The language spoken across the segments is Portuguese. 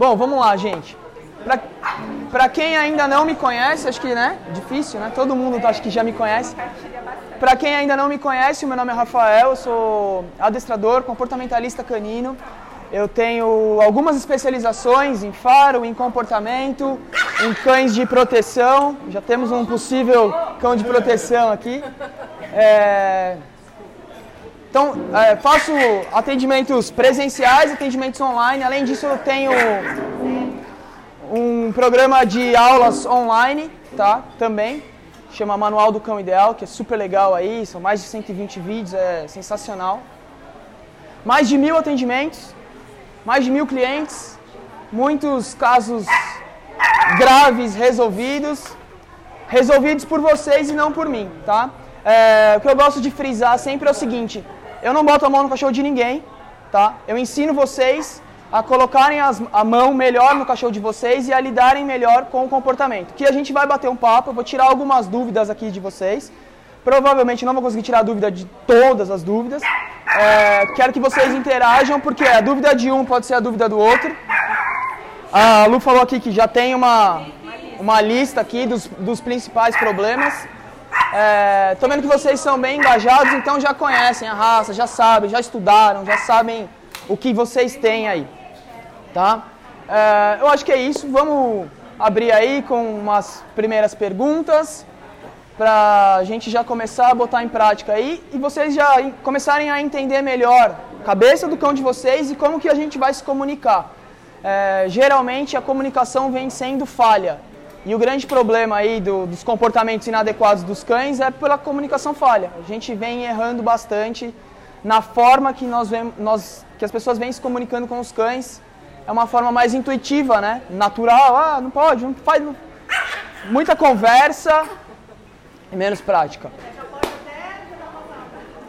Bom, vamos lá, gente. Para quem ainda não me conhece, acho que, né? Difícil, né? Todo mundo acho que já me conhece. Para quem ainda não me conhece, meu nome é Rafael, eu sou adestrador, comportamentalista canino. Eu tenho algumas especializações em faro, em comportamento, em cães de proteção. Já temos um possível cão de proteção aqui. É... Então, é, faço atendimentos presenciais, atendimentos online. Além disso, eu tenho um programa de aulas online, tá? Também. Chama Manual do Cão Ideal, que é super legal aí. São mais de 120 vídeos, é sensacional. Mais de mil atendimentos mais de mil clientes, muitos casos graves resolvidos, resolvidos por vocês e não por mim, tá? É, o que eu gosto de frisar sempre é o seguinte: eu não boto a mão no cachorro de ninguém, tá? Eu ensino vocês a colocarem as, a mão melhor no cachorro de vocês e a lidarem melhor com o comportamento. Que a gente vai bater um papo, eu vou tirar algumas dúvidas aqui de vocês. Provavelmente não vou conseguir tirar a dúvida de todas as dúvidas. É, quero que vocês interajam, porque a dúvida de um pode ser a dúvida do outro. A Lu falou aqui que já tem uma, uma lista aqui dos, dos principais problemas. É, vendo que vocês são bem engajados, então já conhecem a raça, já sabem, já estudaram, já sabem o que vocês têm aí. Tá? É, eu acho que é isso. Vamos abrir aí com umas primeiras perguntas para a gente já começar a botar em prática aí e vocês já começarem a entender melhor a cabeça do cão de vocês e como que a gente vai se comunicar. É, geralmente a comunicação vem sendo falha e o grande problema aí do, dos comportamentos inadequados dos cães é pela comunicação falha. A gente vem errando bastante na forma que nós, vemos, nós que as pessoas vêm se comunicando com os cães. É uma forma mais intuitiva, né? Natural. Ah, não pode, não faz. Não... Muita conversa, e menos prática.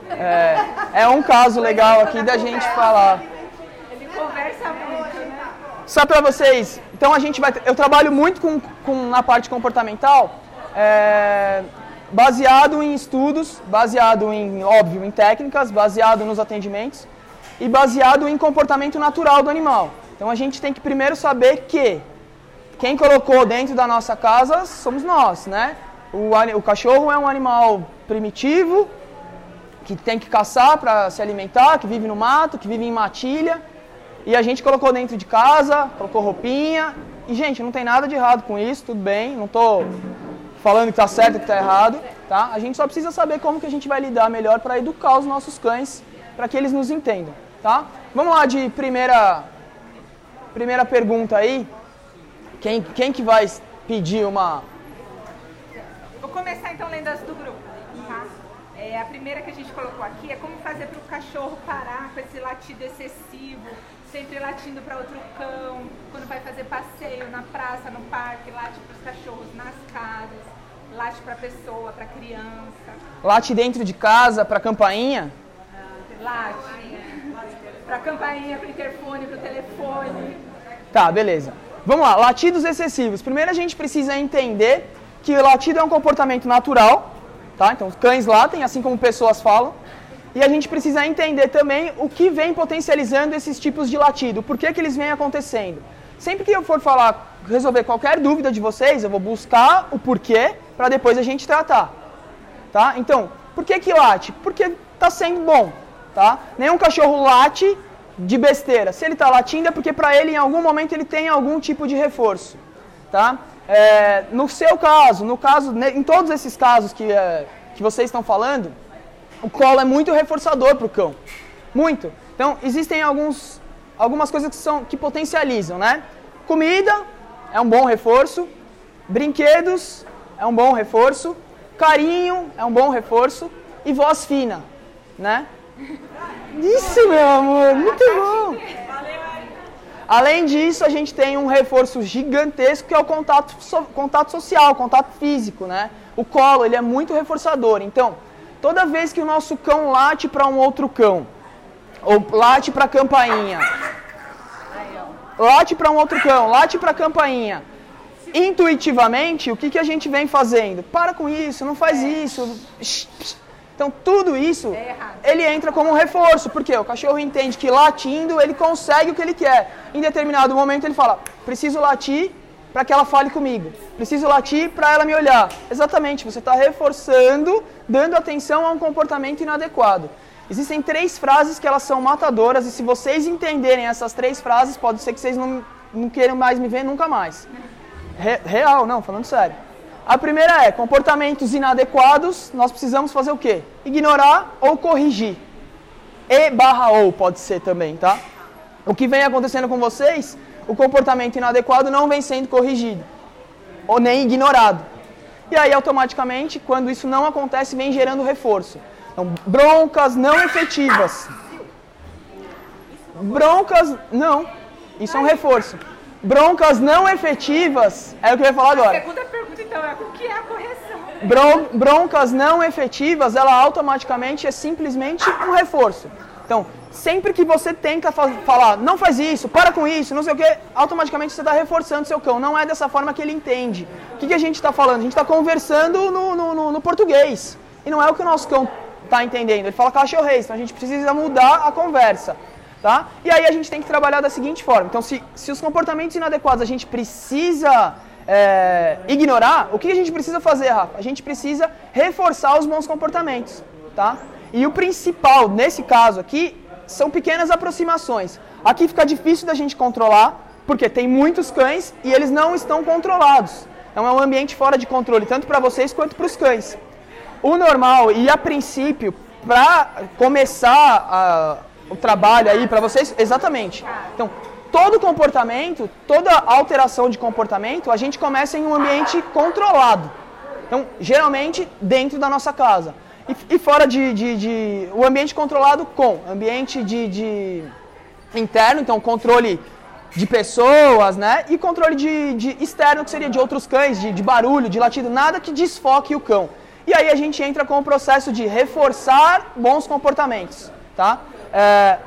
É, é um caso legal aqui da gente falar. Ele conversa muito, né? Só para vocês, então a gente vai. Eu trabalho muito com, com na parte comportamental, é, baseado em estudos, baseado em, óbvio, em técnicas, baseado nos atendimentos e baseado em comportamento natural do animal. Então a gente tem que primeiro saber que quem colocou dentro da nossa casa somos nós, né? O, o cachorro é um animal primitivo, que tem que caçar para se alimentar, que vive no mato, que vive em matilha. E a gente colocou dentro de casa, colocou roupinha. E, gente, não tem nada de errado com isso, tudo bem. Não estou falando que está certo que está errado. Tá? A gente só precisa saber como que a gente vai lidar melhor para educar os nossos cães, para que eles nos entendam. Tá? Vamos lá de primeira, primeira pergunta aí. Quem, quem que vai pedir uma, começar então lendo as do grupo. Tá? É, a primeira que a gente colocou aqui é como fazer para o cachorro parar com esse latido excessivo, sempre latindo para outro cão, quando vai fazer passeio na praça, no parque, late para os cachorros nas casas, late para a pessoa, para a criança. Late dentro de casa, para a campainha? Late. Para a campainha, para o interfone, para o telefone. Tá, beleza. Vamos lá, latidos excessivos. Primeiro a gente precisa entender que o latido é um comportamento natural, tá? Então, cães latem, assim como pessoas falam. E a gente precisa entender também o que vem potencializando esses tipos de latido, por que, que eles vêm acontecendo. Sempre que eu for falar, resolver qualquer dúvida de vocês, eu vou buscar o porquê para depois a gente tratar. Tá? Então, por que, que late? Porque está sendo bom. Tá? Nenhum cachorro late de besteira. Se ele está latindo é porque para ele em algum momento ele tem algum tipo de reforço. Tá? É, no seu caso, no caso, em todos esses casos que, é, que vocês estão falando, o colo é muito reforçador para o cão. Muito. Então, existem alguns, algumas coisas que, são, que potencializam, né? Comida é um bom reforço. Brinquedos é um bom reforço. Carinho é um bom reforço. E voz fina, né? Isso, meu amor, muito bom. Além disso, a gente tem um reforço gigantesco que é o contato, so, contato social, contato físico, né? O colo, ele é muito reforçador. Então, toda vez que o nosso cão late para um outro cão, ou late para a campainha, late para um outro cão, late para a campainha, intuitivamente, o que, que a gente vem fazendo? Para com isso, não faz isso. Então, tudo isso, É ele entra como um reforço, porque o cachorro entende que latindo ele consegue o que ele quer. Em determinado momento ele fala: preciso latir para que ela fale comigo, preciso latir para ela me olhar. Exatamente, você está reforçando, dando atenção a um comportamento inadequado. Existem três frases que elas são matadoras, e se vocês entenderem essas três frases, pode ser que vocês não, não queiram mais me ver nunca mais. Re- real, não, falando sério. A primeira é comportamentos inadequados, nós precisamos fazer o quê? Ignorar ou corrigir. E barra ou pode ser também, tá? O que vem acontecendo com vocês, o comportamento inadequado não vem sendo corrigido ou nem ignorado. E aí, automaticamente, quando isso não acontece, vem gerando reforço. Então, broncas não efetivas. Broncas, não. Isso é um reforço. Broncas não efetivas, é o que eu ia falar agora. Segunda pergunta, então, é o que é a correção? Bron- broncas não efetivas, ela automaticamente é simplesmente um reforço. Então, sempre que você tenta fa- falar, não faz isso, para com isso, não sei o que, automaticamente você está reforçando seu cão. Não é dessa forma que ele entende. O que, que a gente está falando? A gente está conversando no, no- no- português. E não é o que o nosso cão está entendendo. Ele fala cachorrês, então a gente precisa mudar a conversa. Tá? E aí a gente tem que trabalhar da seguinte forma. Então, se, se os comportamentos inadequados a gente precisa é, ignorar, o que a gente precisa fazer, Rafa? A gente precisa reforçar os bons comportamentos. Tá? E o principal, nesse caso aqui, são pequenas aproximações. Aqui fica difícil da gente controlar, porque tem muitos cães e eles não estão controlados. Então é um ambiente fora de controle, tanto para vocês quanto para os cães. O normal e a princípio, para começar a- o trabalho aí para vocês, exatamente. Então, todo comportamento, toda alteração de comportamento, a gente começa em um ambiente controlado. Então, geralmente dentro da nossa casa. E, e fora de, de, de- O ambiente controlado com ambiente de, de interno, então controle de pessoas, né? E controle de, de externo, que seria de outros cães, de, de barulho, de latido, nada que desfoque o cão. E aí a gente entra com o processo de reforçar bons comportamentos, tá? É,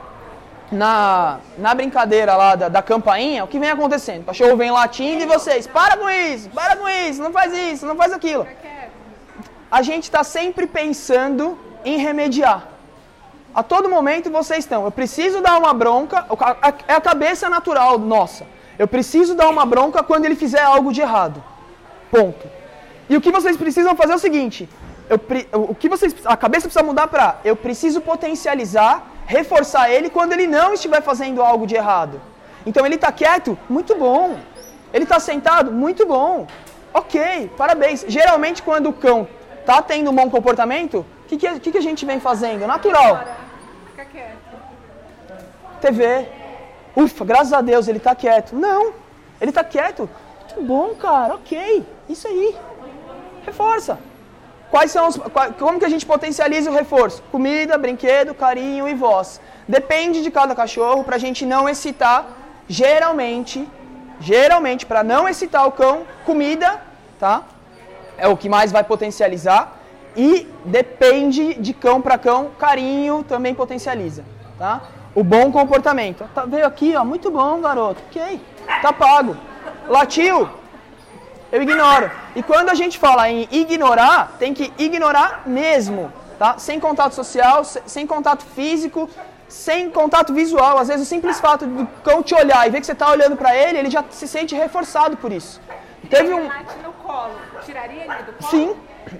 na, na brincadeira lá da, da campainha, o que vem acontecendo? O cachorro vem latindo e vocês, para com isso, para com isso, não faz isso, não faz aquilo. A gente está sempre pensando em remediar. A todo momento vocês estão, eu preciso dar uma bronca, é a cabeça natural nossa. Eu preciso dar uma bronca quando ele fizer algo de errado. Ponto. E o que vocês precisam fazer é o seguinte: eu o que vocês, a cabeça precisa mudar para eu preciso potencializar, reforçar ele quando ele não estiver fazendo algo de errado. Então ele está quieto, muito bom. Ele está sentado, muito bom. Ok, parabéns. Geralmente quando o cão está tendo um bom comportamento, o que, que, a- que a gente vem fazendo? Natural. Fica quieto. TV. Ufa, graças a Deus ele tá quieto. Não, ele tá quieto. Muito bom, cara, ok. Isso aí. Reforça. Quais são os. Como que a gente potencializa o reforço? Comida, brinquedo, carinho e voz. Depende de cada cachorro pra gente não excitar. Geralmente, geralmente, para não excitar o cão, comida, tá? É o que mais vai potencializar. E depende de cão para cão, carinho também potencializa, tá? O bom comportamento. Tá, veio aqui, ó, muito bom, garoto. Ok, tá pago. Latiu, eu ignoro. E quando a gente fala em ignorar, tem que ignorar mesmo, tá? Sem contato social, se- sem contato físico, sem contato visual. Às vezes o simples fato do cão te olhar e ver que você tá olhando para ele, ele já se sente reforçado por isso. Teve um colo. Tiraria ele do colo? Sim,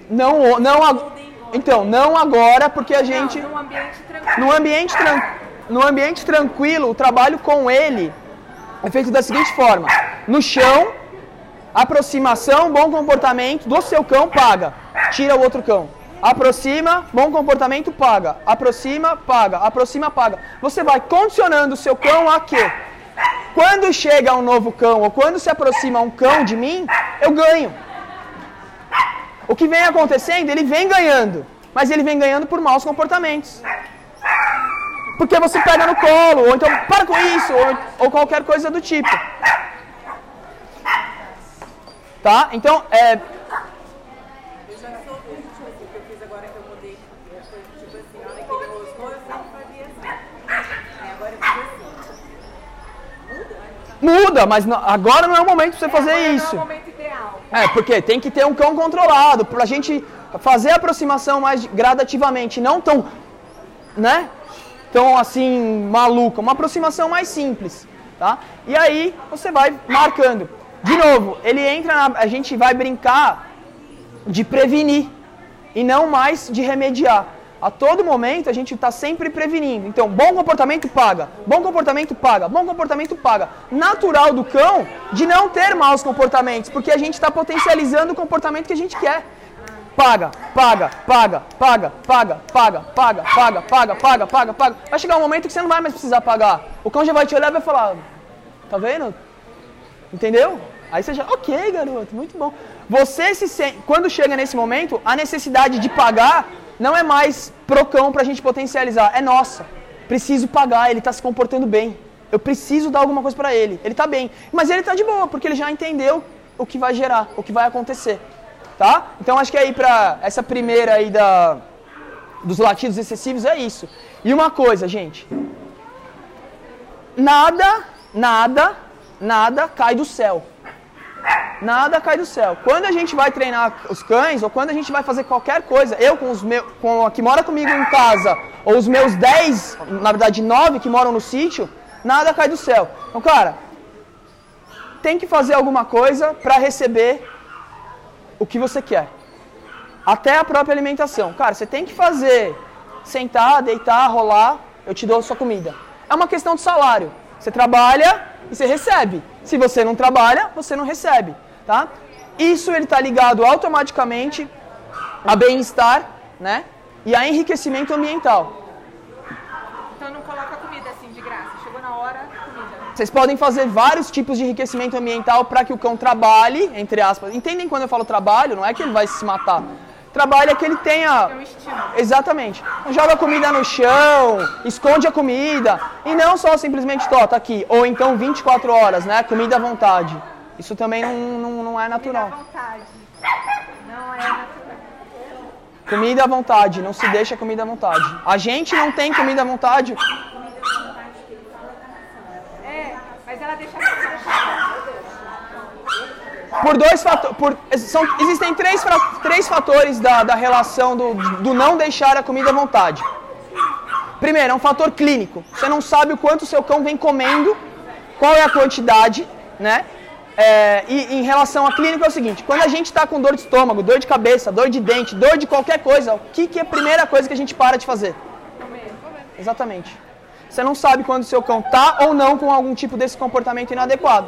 não, não, então, não agora, porque a gente, Não, num ambiente tranquilo. no ambiente, tran, no ambiente tranquilo, o trabalho com ele é feito da seguinte forma: no chão, aproximação, bom comportamento do seu cão paga, tira o outro cão. Aproxima, bom comportamento paga. Aproxima, paga. Aproxima, paga. Você vai condicionando o seu cão a quê? Quando chega um novo cão ou quando se aproxima um cão de mim, eu ganho. O que vem acontecendo, ele vem ganhando, mas ele vem ganhando por maus comportamentos. Porque você pega no colo, ou então para com isso, ou, ou qualquer coisa do tipo. Tá? Então, é, Eu já sou do tipo assim, que eu fiz agora que eu mudei. Foi tipo assim, na hora que ele rosnou, eu sempre fazia assim. Aí agora eu fiz assim. Muda, mas não- agora não é o momento pra você fazer Agora isso. Não é o momento ideal. É, porque tem que ter um cão controlado, pra gente fazer a aproximação mais gradativamente, não tão, né? Tão assim, maluca. Uma aproximação mais simples, tá? E aí você vai marcando. De novo, ele entra na, a gente vai brincar de prevenir e não mais de remediar. A todo momento a gente está sempre prevenindo. Então, bom comportamento paga, bom comportamento paga, bom comportamento paga. Natural do cão de não ter maus comportamentos, porque a gente está potencializando o comportamento que a gente quer. Paga, paga, paga, paga, paga, paga, paga, paga, paga, paga, paga, paga. Vai chegar um momento que você não vai mais precisar pagar. O cão já vai te olhar e vai falar: Tá vendo? Entendeu? Aí você já, ok, garoto, muito bom. Você se sente, quando chega nesse momento, a necessidade de pagar não é mais pro cão pra gente potencializar, é nossa. Preciso pagar, ele está se comportando bem. Eu preciso dar alguma coisa para ele. Ele está bem, mas ele está de boa, porque ele já entendeu o que vai gerar, o que vai acontecer. Tá? Então acho que aí para essa primeira aí da dos latidos excessivos é isso. E uma coisa, gente, nada, nada, nada cai do céu. Nada cai do céu. Quando a gente vai treinar os cães, ou quando a gente vai fazer qualquer coisa, eu com os meus, com a que mora comigo em casa, ou os meus 10, na verdade 9 que moram no sítio, nada cai do céu. Então, cara, tem que fazer alguma coisa para receber o que você quer. Até a própria alimentação. Cara, você tem que fazer, sentar, deitar, rolar, eu te dou a sua comida. É uma questão de salário. Você trabalha e você recebe. Se você não trabalha, você não recebe tá? Isso ele está ligado automaticamente a bem-estar, né? E a enriquecimento ambiental. Então não coloca comida assim de graça. Chegou na hora, comida. Vocês podem fazer vários tipos de enriquecimento ambiental para que o cão trabalhe, entre aspas. Entendem quando eu falo trabalho? Não é que ele vai se matar. Trabalho é que ele tenha. É um estímulo. Exatamente. Joga comida no chão, esconde a comida. E não só simplesmente, tó, tá aqui. Ou então 24 horas, né? Comida à vontade. Isso também não, não, não é natural. Comida à vontade. Não é natural. Comida à vontade, não se deixa comida à vontade. A gente não tem comida à vontade. É, mas ela deixa Por dois fatores. São, existem três, três fatores da, da relação do, do não deixar a comida à vontade. Primeiro, é um fator clínico. Você não sabe o quanto o seu cão vem comendo, qual é a quantidade, né? É, e em relação à clínica é o seguinte, quando a gente está com dor de estômago, dor de cabeça, dor de dente, dor de qualquer coisa, o que, que é a primeira coisa que a gente para de fazer? Comer. Exatamente. Você não sabe quando o seu cão está ou não com algum tipo desse comportamento inadequado.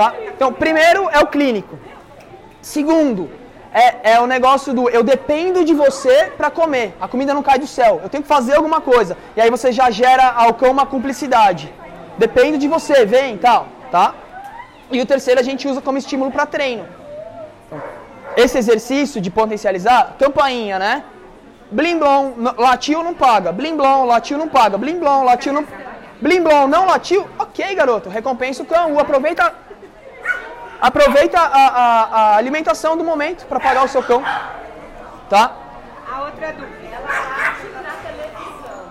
Tá? Então, primeiro é o clínico. Segundo, é, é o negócio do eu dependo de você para comer. A comida não cai do céu. Eu tenho que fazer alguma coisa. E aí você já gera ao cão uma cumplicidade. Dependo de você, vem tal. Tá? E o terceiro a gente usa como estímulo para treino. Esse exercício de potencializar, campainha, né? Blim blom, latiu não paga. Blim blom, latiu não paga. Blim blom, latiu não Blim blom, não latiu? Ok, garoto, recompensa o cão. Aproveita aproveita a, a, a alimentação do momento para pagar o seu cão. Tá? A outra dúvida. Ela late na televisão.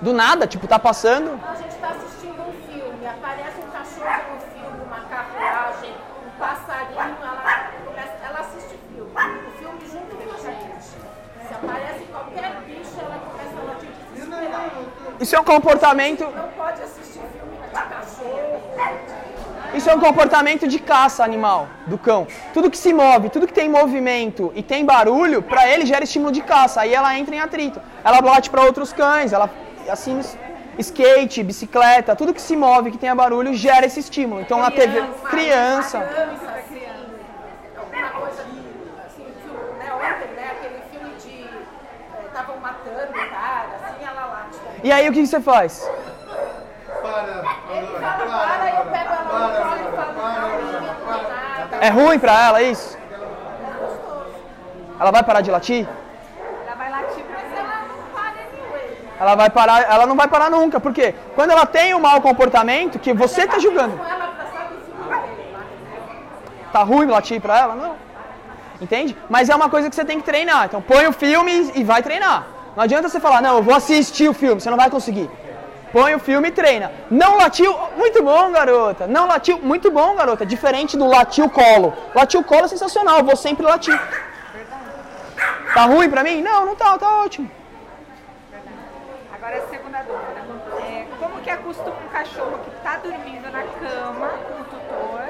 Do nada, tipo, tá passando. A gente está assistindo um filme, aparece um cachorro no filme, uma carruagem, um passarinho, ela, ela assiste filme. O filme junto com a gente. Se aparece qualquer bicho, ela começa a latir desesperada. Isso é um comportamento. Não pode assistir filme de cachorro. Isso é um comportamento de caça animal do cão. Tudo que se move, tudo que tem movimento e tem barulho, para ele gera estímulo de caça. Aí ela entra em atrito. Ela bate para outros cães, ela assim skate, bicicleta, tudo que se move, que tenha barulho, gera esse estímulo. Então na TV, criança. Alguma coisa assim, filme, né? Ontem, né? Aquele filme de. Estavam matando o cara, assim, ela late. E aí o que você faz? Ele fala, para, eu pego ela no colo e falo, não, não tem nada. É ruim pra ela isso? Ela vai parar de latir? Ela vai latir Mas ela não para anyway. Ela vai parar, ela não vai parar nunca, por quê? Quando ela tem um mau comportamento que você tá julgando. Com ela pra sabe o filme dele lá. Tá ruim latir pra ela? Não. Entende? Mas é uma coisa que você tem que treinar. Então põe o filme e vai treinar. Não adianta você falar, não, eu vou assistir o filme, você não vai conseguir. Põe o filme e treina. Não latiu, muito bom, garota. Não latiu, muito bom, garota. Diferente do latiu colo. Latiu colo é sensacional, eu vou sempre latir. Tá ruim pra mim? Não, não tá, tá ótimo. Agora a segunda dúvida. É, como que acostuma um cachorro que está dormindo na cama com o tutor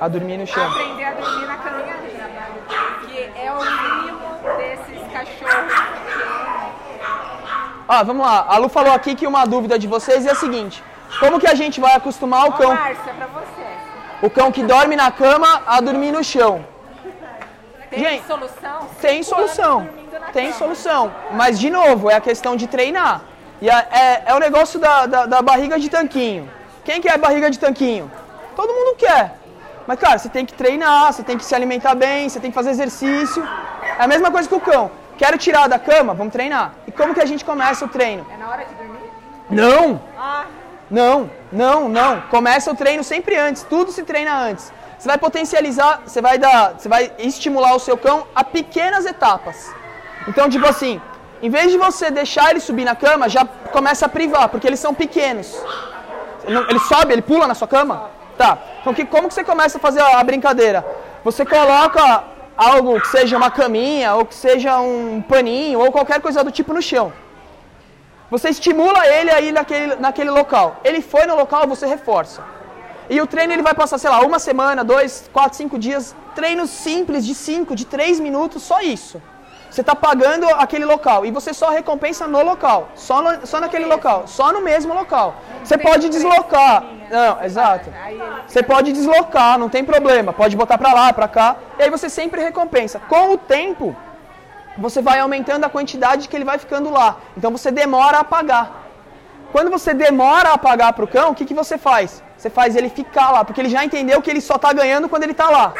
A dormir no chão. aprender a dormir na caminha? Que é o mínimo desses cachorros Ó, vamos lá. A Lu falou aqui que uma dúvida de vocês é a seguinte: como que a gente vai acostumar o cão, Márcia, é pra você. o cão que dorme na cama a dormir no chão? Tem Gente, solução? Tem anos solução. Tem cama. solução. Mas, de novo, é a questão de treinar. E a- é, é o negócio da, da, da barriga de tanquinho. Quem quer barriga de tanquinho? Todo mundo quer. Mas, cara, você tem que treinar, você tem que se alimentar bem, você tem que fazer exercício. É a mesma coisa que o cão. Quero tirar da cama? Vamos treinar. E como que a gente começa o treino? É na hora de dormir? Não! Ah, Não, não, não. Começa o treino sempre antes. Tudo se treina antes. Você vai potencializar, você vai dar, você vai estimular o seu cão a pequenas etapas. Então, tipo assim, em vez de você deixar ele subir na cama, já começa a privar, porque eles são pequenos. Ele não- Ele sobe, ele pula na sua cama? Tá. Então, que, como que você começa a fazer a, a brincadeira? Você coloca algo que seja uma caminha, ou que seja um paninho, ou qualquer coisa do tipo no chão. Você estimula ele aí naquele, naquele local. Ele foi no local, você reforça. E o treino ele vai passar, sei lá, uma semana, dois, quatro, cinco dias. Treinos simples de cinco, de três minutos, só isso. Você está pagando aquele local e você só recompensa no local, só, no- só naquele local, só no mesmo local. Você pode deslocar. Não, exato. Você pode deslocar, não tem problema. Pode botar pra lá, pra cá. E aí você sempre recompensa. Com o tempo, você vai aumentando a quantidade que ele vai ficando lá. Então você demora a pagar. Quando você demora a pagar pro cão, o que, que você faz? Você faz ele ficar lá, porque ele já entendeu que ele só tá ganhando quando ele tá lá.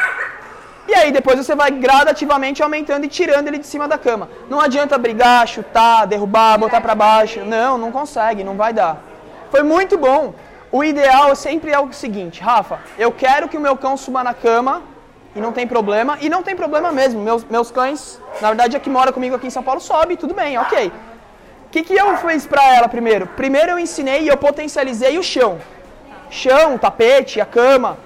E aí depois você vai gradativamente aumentando e tirando ele de cima da cama. Não adianta brigar, chutar, derrubar, botar pra baixo. Não, não consegue, não vai dar. Foi muito bom. O ideal sempre é o seguinte, Rafa, eu quero que o meu cão suba na cama e não tem problema, e não tem problema mesmo. Meus, meus cães, na verdade, a que mora comigo aqui em São Paulo sobe, tudo bem, ok. O que, que eu fiz pra ela primeiro? Primeiro eu ensinei e eu potencializei o chão. Chão, tapete, a cama.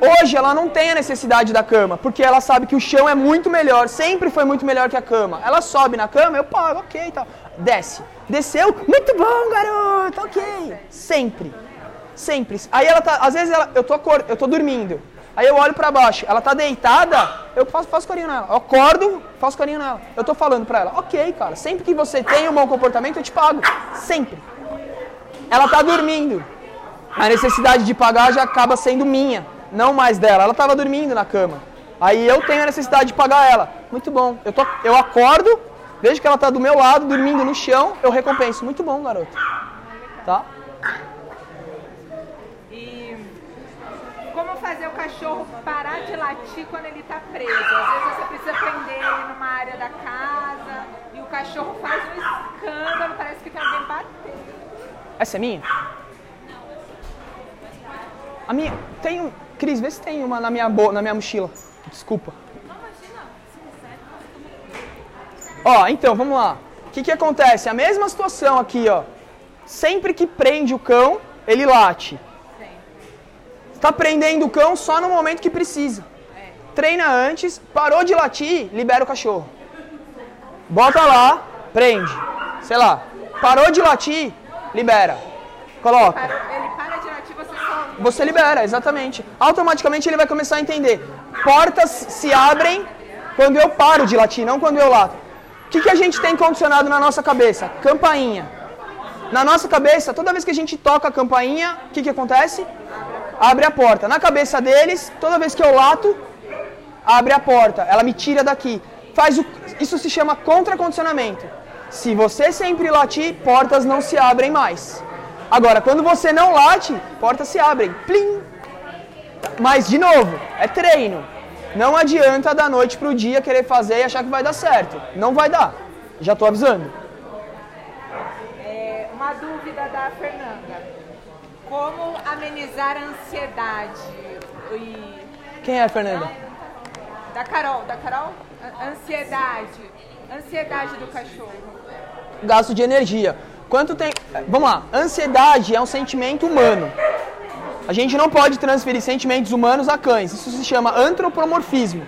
Hoje ela não tem a necessidade da cama, porque ela sabe que o chão é muito melhor, sempre foi muito melhor que a cama. Ela sobe na cama, eu pago, ok e tal. Desce. Desceu, muito bom, garoto, ok. Sempre. Sempre. Aí ela tá, às vezes ela, eu tô eu tô dormindo. Aí eu olho pra baixo, ela tá deitada, eu faço, faço carinho nela. Eu acordo, faço carinho nela. Eu tô falando pra ela, ok, cara, sempre que você tem um bom comportamento, eu te pago. Sempre. Ela tá dormindo. A necessidade de pagar já acaba sendo minha, não mais dela. Ela estava dormindo na cama. Aí eu tenho a necessidade de pagar ela. Muito bom. Eu, tô, eu acordo, vejo que ela está do meu lado, dormindo no chão, eu recompenso. Muito bom, garoto. Tá? E como fazer o cachorro parar de latir quando ele está preso? Às vezes você precisa prender ele numa área da casa e o cachorro faz um escândalo, parece que tem alguém batendo. Essa é minha? A minha. Tem um. Cris, vê se tem uma na minha, bo... na minha mochila. Desculpa. Ó, então, vamos lá. O que, que acontece? A mesma situação aqui, ó. Sempre que prende o cão, ele late. Está prendendo o cão só no momento que precisa. Treina antes, parou de latir, libera o cachorro. Bota lá, prende. Sei lá. Parou de latir, libera. Coloca. Parou- ele para de latir, você libera, exatamente. Automaticamente ele vai começar a entender. Portas se abrem quando eu paro de latir, não quando eu lato. O que, que a gente tem condicionado na nossa cabeça? Campainha. Na nossa cabeça, toda vez que a gente toca a campainha, o que, que acontece? Abre a porta. Na cabeça deles, toda vez que eu lato, abre a porta. Ela me tira daqui. Faz o... Isso se chama contracondicionamento. Se você sempre latir, portas não se abrem mais. Agora, quando você não late, portas se abrem. Plim! Mas, de novo, é treino. Não adianta da noite pro dia querer fazer e achar que vai dar certo. Não vai dar. Já tô avisando. É, uma dúvida da Fernanda. Como amenizar a ansiedade? E... Quem é, Fernanda? Da Carol, da Carol? A- Ansiedade. Ansiedade do cachorro. Gasto de energia. Quanto tem. Vamos lá. Ansiedade é um sentimento humano. A gente não pode transferir sentimentos humanos a cães. Isso se chama antropomorfismo.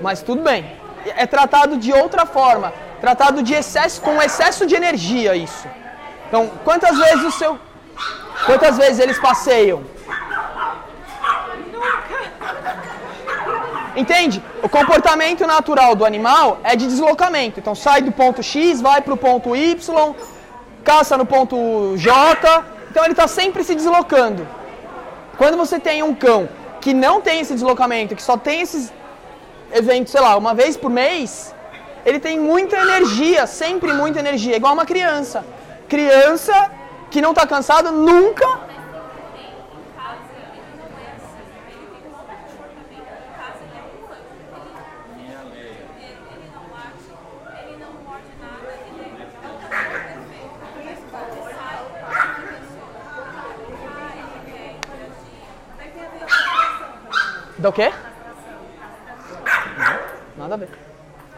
Mas tudo bem. é tratado de outra forma, tratado de excesso com excesso de energia isso. Então, quantas vezes o seu quantas vezes eles passeiam? Entende? O comportamento natural do animal é de deslocamento. Então sai do ponto X, vai para o ponto Y, caça no ponto J. Então ele está sempre se deslocando. Quando você tem um cão que não tem esse deslocamento, que só tem esses eventos, sei lá, uma vez por mês, ele tem muita energia, sempre muita energia, igual uma criança. Criança que não está cansada nunca Da o quê? Nada a ver.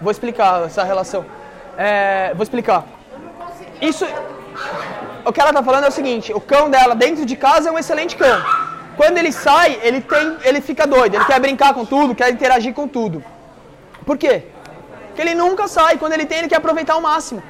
Vou explicar essa relação. É, vou explicar. Isso. O que ela está falando é o seguinte: o cão dela dentro de casa é um excelente cão. Quando ele sai, ele tem, ele fica doido. Ele quer brincar com tudo, quer interagir com tudo. Por quê? Porque ele nunca sai. Quando ele tem, ele quer aproveitar ao máximo.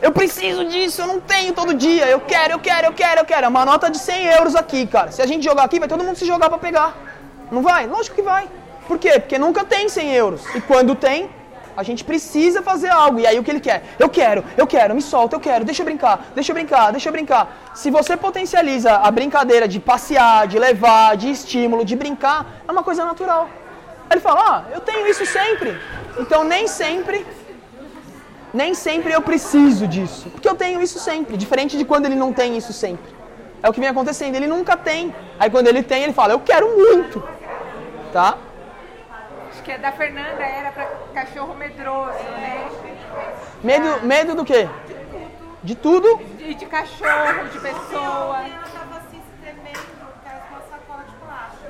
Eu preciso disso, eu não tenho todo dia. Eu quero, eu quero, eu quero, eu quero. É uma nota de 100 euros aqui, cara. Se a gente jogar aqui, vai todo mundo se jogar para pegar. Não vai? Lógico que vai. Por quê? Porque nunca tem 100 euros. E quando tem, a gente precisa fazer algo. E aí o que ele quer? Eu quero, eu quero, me solta, eu quero, deixa eu brincar, deixa eu brincar, deixa eu brincar. Se você potencializa a brincadeira de passear, de levar, de estímulo, de brincar, é uma coisa natural. Aí ele fala, ah, eu tenho isso sempre. Então nem sempre, nem sempre eu preciso disso. Porque eu tenho isso sempre, diferente de quando ele não tem isso sempre. É o que vem acontecendo, ele nunca tem. Aí quando ele tem, ele fala, eu quero muito. Tá? Acho que a da Fernanda era para cachorro medroso, né? Medo, medo do quê? De tudo. De, de cachorro, de pessoa. Ela tava assim se tremendo, porque ela com uma sacola de plástico.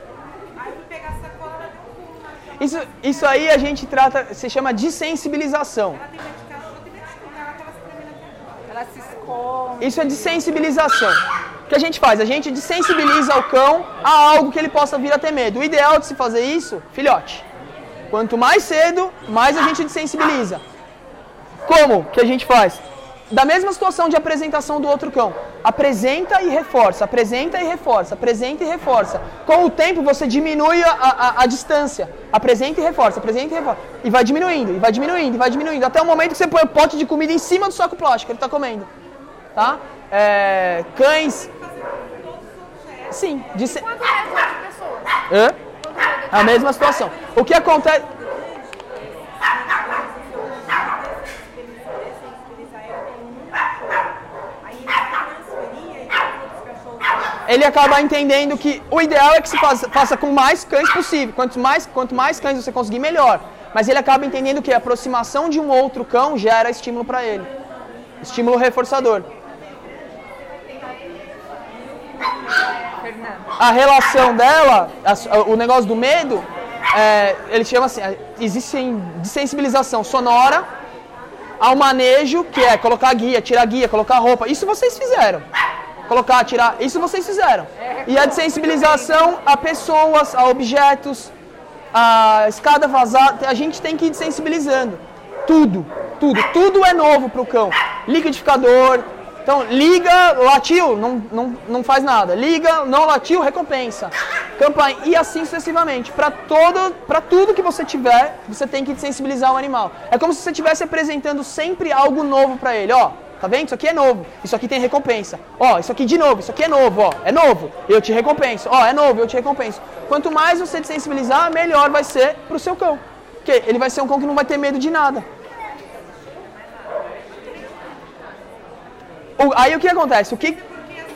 Aí eu fui pegar a sacola, ela deu um pulo na Isso, isso aí a gente trata, se chama de sensibilização. Ela tem medo de cachorro, tem medo de tudo. Ela tava se tremendo até agora. Ela se esconde. Isso é de sensibilização. O que a gente faz? A gente desensibiliza o cão a algo que ele possa vir a ter medo. O ideal de se fazer isso, filhote. Quanto mais cedo, mais a gente desensibiliza. Como que a gente faz? Da mesma situação de apresentação do outro cão. Apresenta e reforça, apresenta e reforça, apresenta e reforça. Com o tempo você diminui a, a, a distância. Apresenta e reforça, apresenta e reforça. E vai diminuindo, e vai diminuindo, e vai diminuindo. Até o momento que você põe o pote de comida em cima do saco plástico ele está comendo. Tá? É, cães. Sim. De se... É de pessoas? Hã? É a mesma situação. O que acontece. Ele acaba entendendo que o ideal é que se faça, faça com mais cães possível. Quanto mais, quanto mais cães você conseguir, melhor. Mas ele acaba entendendo que a aproximação de um outro cão gera estímulo para ele. Estímulo reforçador. Fernanda. A relação dela, a- o negócio do medo, é, ele chama assim, existe desensibilização sonora ao manejo, que é colocar guia, tirar guia, colocar roupa. Isso vocês fizeram. Colocar, tirar, isso vocês fizeram. E a desensibilização a pessoas, a objetos, a escada vazada, a gente tem que ir desensibilizando. Tudo, tudo, tudo é novo para o cão. Liquidificador, então liga, latiu, não, não, não faz nada. Liga, não latiu, recompensa. Campanha, e assim sucessivamente. Para para tudo que você tiver, você tem que sensibilizar o animal. É como se você estivesse apresentando sempre algo novo para ele. Ó, tá vendo? Isso aqui é novo. Isso aqui tem recompensa. Ó, isso aqui de novo. Isso aqui é novo. Ó, é novo. Eu te recompenso. Ó, é novo. Eu te recompenso. Quanto mais você sensibilizar, melhor vai ser pro seu cão. Porque ele vai ser um cão que não vai ter medo de nada. O- aí o que acontece? O que Porque assim.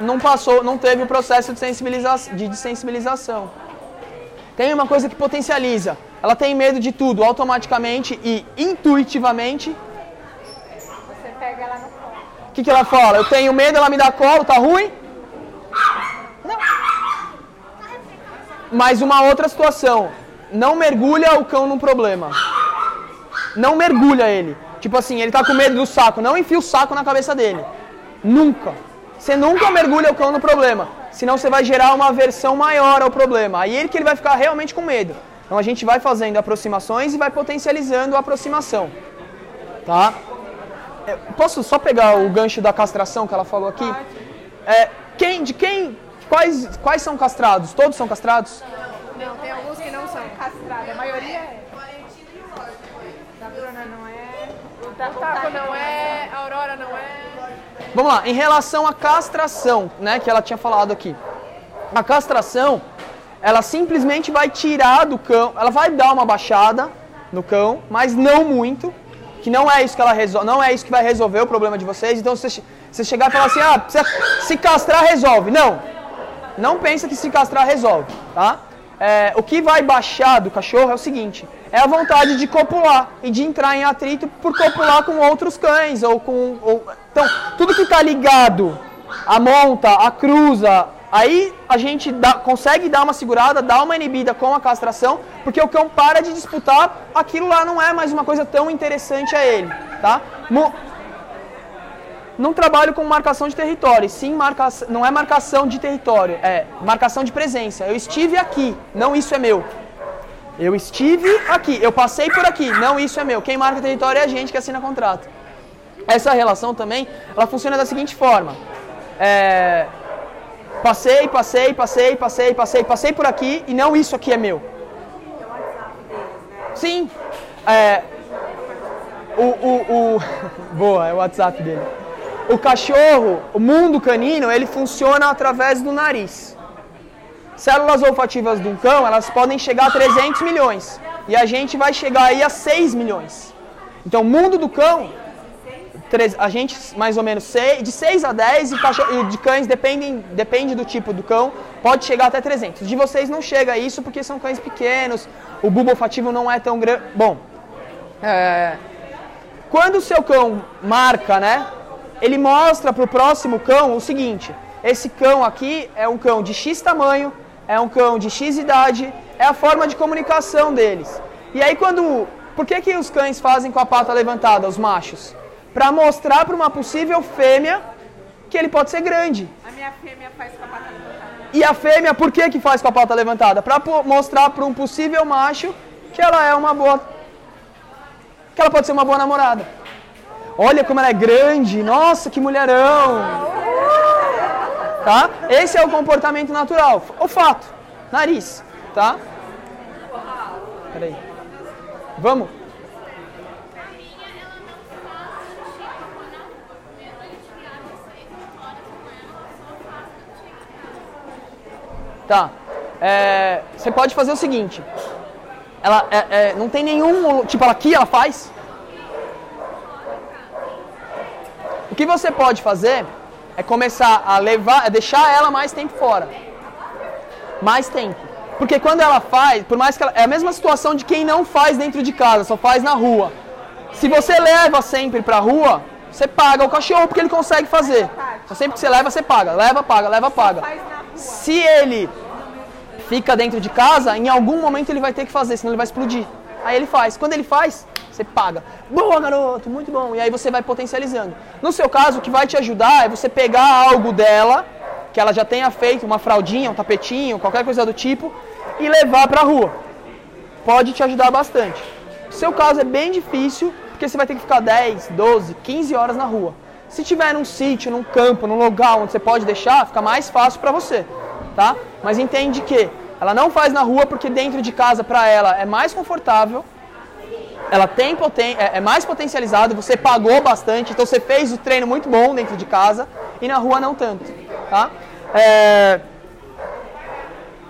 E não passou, não teve o processo de, sensibiliza- de desensibilização. Tem uma coisa que potencializa. Ela tem medo de tudo, automaticamente e intuitivamente. Você pega ela no colo. O que, que ela fala? Eu tenho medo, ela me dá colo, tá ruim? Não. Mas uma outra situação. Não mergulha o cão num problema. Não mergulha ele. Tipo assim, ele tá com medo do saco. Não enfia o saco na cabeça dele. Nunca. Você nunca mergulha o cão no problema. senão você vai gerar uma aversão maior ao problema. Aí ele que ele vai ficar realmente com medo. Então a gente vai fazendo aproximações e vai potencializando a aproximação. Tá? É, Posso só pegar o gancho da castração que ela falou aqui? É, quem, de quem, quais, quais são castrados? Todos são castrados? Não, tem alguns que não são castrados. A maioria é. Da Bruna não é. O Taco não é, Aurora não é. Vamos lá, em relação à castração, né, que ela tinha falado aqui. A castração, ela simplesmente vai tirar do cão, ela vai dar uma baixada no cão, mas não muito, que não é isso que ela resolve, não é isso que vai resolver o problema de vocês. Então se você chegar e falar assim: "Ah, se castrar resolve". Não. Não pensa que se castrar resolve, tá? É, o que vai baixar do cachorro é o seguinte: é a vontade de copular e de entrar em atrito por copular com outros cães ou com. ou- então, tudo que está ligado à monta, à cruza, aí a gente dá- consegue dar uma segurada, dar uma inibida com a castração, porque o cão para de disputar, aquilo lá não é mais uma coisa tão interessante a ele, tá? Não trabalho com marcação de território, sim marca, não é marcação de território, é marcação de presença. Eu estive aqui, não isso é meu. Eu estive aqui, eu passei por aqui, não isso é meu. Quem marca território é a gente que assina contrato. Essa relação também, ela funciona da seguinte forma. É, passei, passei, passei, passei, passei, passei por aqui e não isso aqui é meu. Sim. É, o, o, o... Boa, é o WhatsApp dele. O cachorro, o mundo canino, ele funciona através do nariz. Células olfativas de um cão, elas podem chegar a 300 milhões. E a gente vai chegar aí a 6 milhões. Então, o mundo do cão, a gente mais ou menos de 6 a 10 e, de cães, dependem, depende do tipo do cão, pode chegar até 300. De vocês não chega isso porque são cães pequenos, o bulbo olfativo não é tão grande. Bom, é, quando o seu cão marca, né? Ele mostra para o próximo cão o seguinte: esse cão aqui é um cão de X tamanho, é um cão de X idade, é a forma de comunicação deles. E aí quando, por que que os cães fazem com a pata levantada, os machos? Para mostrar para uma possível fêmea que ele pode ser grande. A minha fêmea faz com a pata levantada. E a fêmea, por que que faz com a pata levantada? Para mostrar para um possível macho que ela é uma boa que ela pode ser uma boa namorada. Olha como ela é grande, nossa, que mulherão. Tá? Esse é o comportamento natural. O fato, nariz, tá? Peraí. Vamos? Tá. É, você pode fazer o seguinte. Ela é, é, não tem nenhum. Tipo, ela aqui ela faz. O que você pode fazer é começar a levar, é deixar ela mais tempo fora. Mais tempo. Porque quando ela faz, por mais que ela. É a mesma situação de quem não faz dentro de casa, só faz na rua. Se você leva sempre pra rua, você paga o cachorro porque ele consegue fazer. Então sempre que você leva, você paga. Leva, paga, leva, paga. Se ele fica dentro de casa, em algum momento ele vai ter que fazer, senão ele vai explodir. Aí ele faz. Quando ele faz, você paga. Boa, garoto, muito bom. E aí você vai potencializando. No seu caso, o que vai te ajudar é você pegar algo dela, que ela já tenha feito, uma fraldinha, um tapetinho, qualquer coisa do tipo, e levar pra rua. Pode te ajudar bastante. No seu caso é bem difícil, porque você vai ter que ficar 10, 12, 15 horas na rua. Se tiver num sítio, num campo, num lugar onde você pode deixar, fica mais fácil pra você, tá? Mas entende que ela não faz na rua porque dentro de casa pra ela é mais confortável, ela tem poten é, é mais potencializado, você pagou bastante, então você fez o treino muito bom dentro de casa e na rua não tanto, tá? É,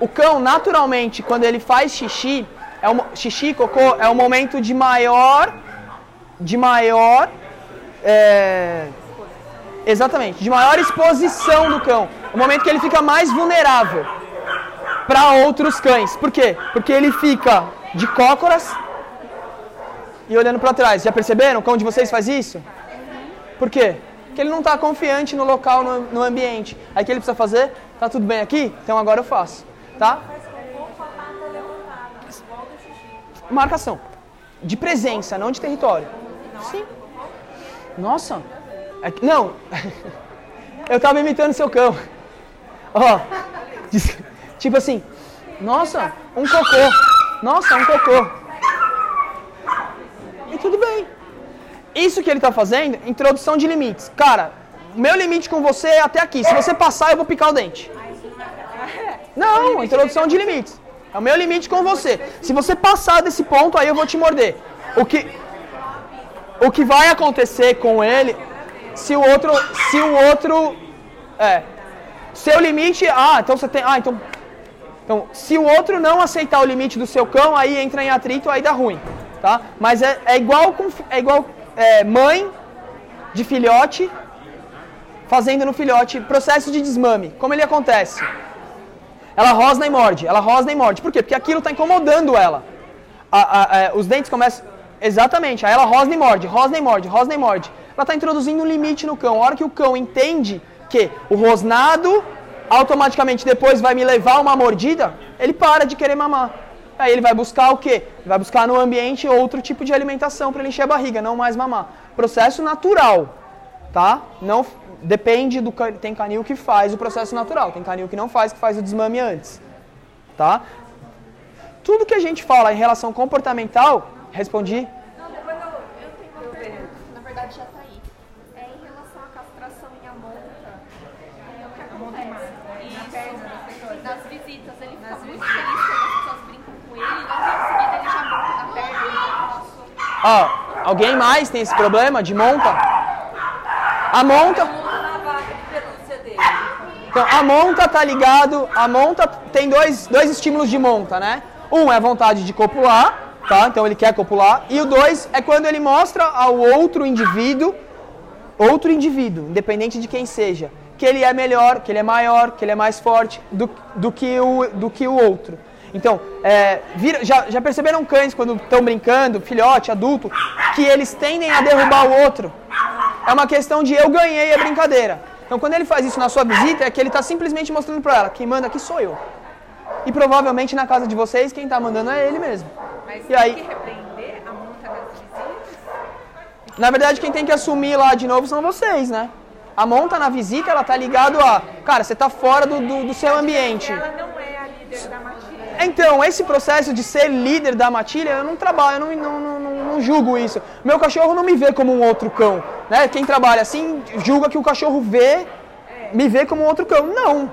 o cão, naturalmente, quando ele faz xixi, é um, xixi, cocô, é o momento de maior, de maior, é, exatamente, de maior exposição do cão. O momento que ele fica mais vulnerável para outros cães. Por quê? Porque ele fica de cócoras e olhando para trás. Já perceberam? Cão de vocês faz isso? Por quê? Porque ele não está confiante no local, no, no ambiente. Aí o que ele precisa fazer? Tá tudo bem aqui? Então agora eu faço. Tá? Marcação. De presença, não de território. Sim. Nossa. É não. eu tava imitando seu cão. Ó, diz- tipo assim, nossa, um cocô. Nossa, um cocô. Tudo bem. Isso que ele está fazendo, introdução de limites. Cara, meu limite com você é até aqui. Se você passar, eu vou picar o dente. Não, introdução de limites. É o meu limite com você. Se você passar desse ponto, aí eu vou te morder. O que, o que vai acontecer com ele, se o outro, se o outro, é, seu limite, ah, então você tem, ah, então, então, se o outro não aceitar o limite do seu cão, aí entra em atrito, aí dá ruim, tá? Mas é, é igual com, é igual é, mãe de filhote fazendo no filhote processo de desmame. Como ele acontece? Ela rosna e morde, ela rosna e morde. Por quê? Porque aquilo está incomodando ela. A- a- a- os dentes começam. Exatamente, aí ela rosna e morde, rosna e morde, rosna e morde. Ela está introduzindo um limite no cão. A hora que o cão entende que o rosnado automaticamente depois vai me levar uma mordida, ele para de querer mamar. Aí ele vai buscar o quê? Ele vai buscar no ambiente outro tipo de alimentação para ele encher a barriga, não mais mamar. Processo natural, tá? Não depende do tem canil que faz o processo natural, tem canil que não faz, que faz o desmame antes, tá? Tudo que a gente fala em relação comportamental, respondi? Não, depois eu, eu tenho uma pergunta, na verdade já tá aí. É em relação à castração e à monta. É o que acontece. Isso, nas visitas, ele fica muito feliz quando as pessoas brincam com ele, e logo em seguida ele já monta na perna, eu posso. Ó, alguém mais tem esse problema de monta? A monta, então, a monta tá ligado, a monta tem dois, dois estímulos de monta, né? Um é a vontade de copular, tá? Então ele quer copular. E o dois é quando ele mostra ao outro indivíduo, outro indivíduo, independente de quem seja, que ele é melhor, que ele é maior, que ele é mais forte do, do, que, o, do que o outro. Então, é, vira- já, já perceberam cães quando estão brincando, filhote, adulto, que eles tendem a derrubar o outro? É uma questão de eu ganhei a brincadeira. Então, quando ele faz isso na sua visita, é que ele está simplesmente mostrando para ela: quem manda aqui sou eu. E provavelmente na casa de vocês, quem está mandando é ele mesmo. Mas E tem aí? que repreender a monta das visitas? Na verdade, quem tem que assumir lá de novo são vocês, né? A monta na visita, ela tá ligado a, cara, você tá fora do, do, do seu ambiente. Ela não é a líder da matilha. Então, esse processo de ser líder da matilha, eu não trabalho, eu não, não, não, não- julgo isso. Meu cachorro não me vê como um outro cão. Né? Quem trabalha assim, julga que o cachorro vê, me vê como um outro cão. Não.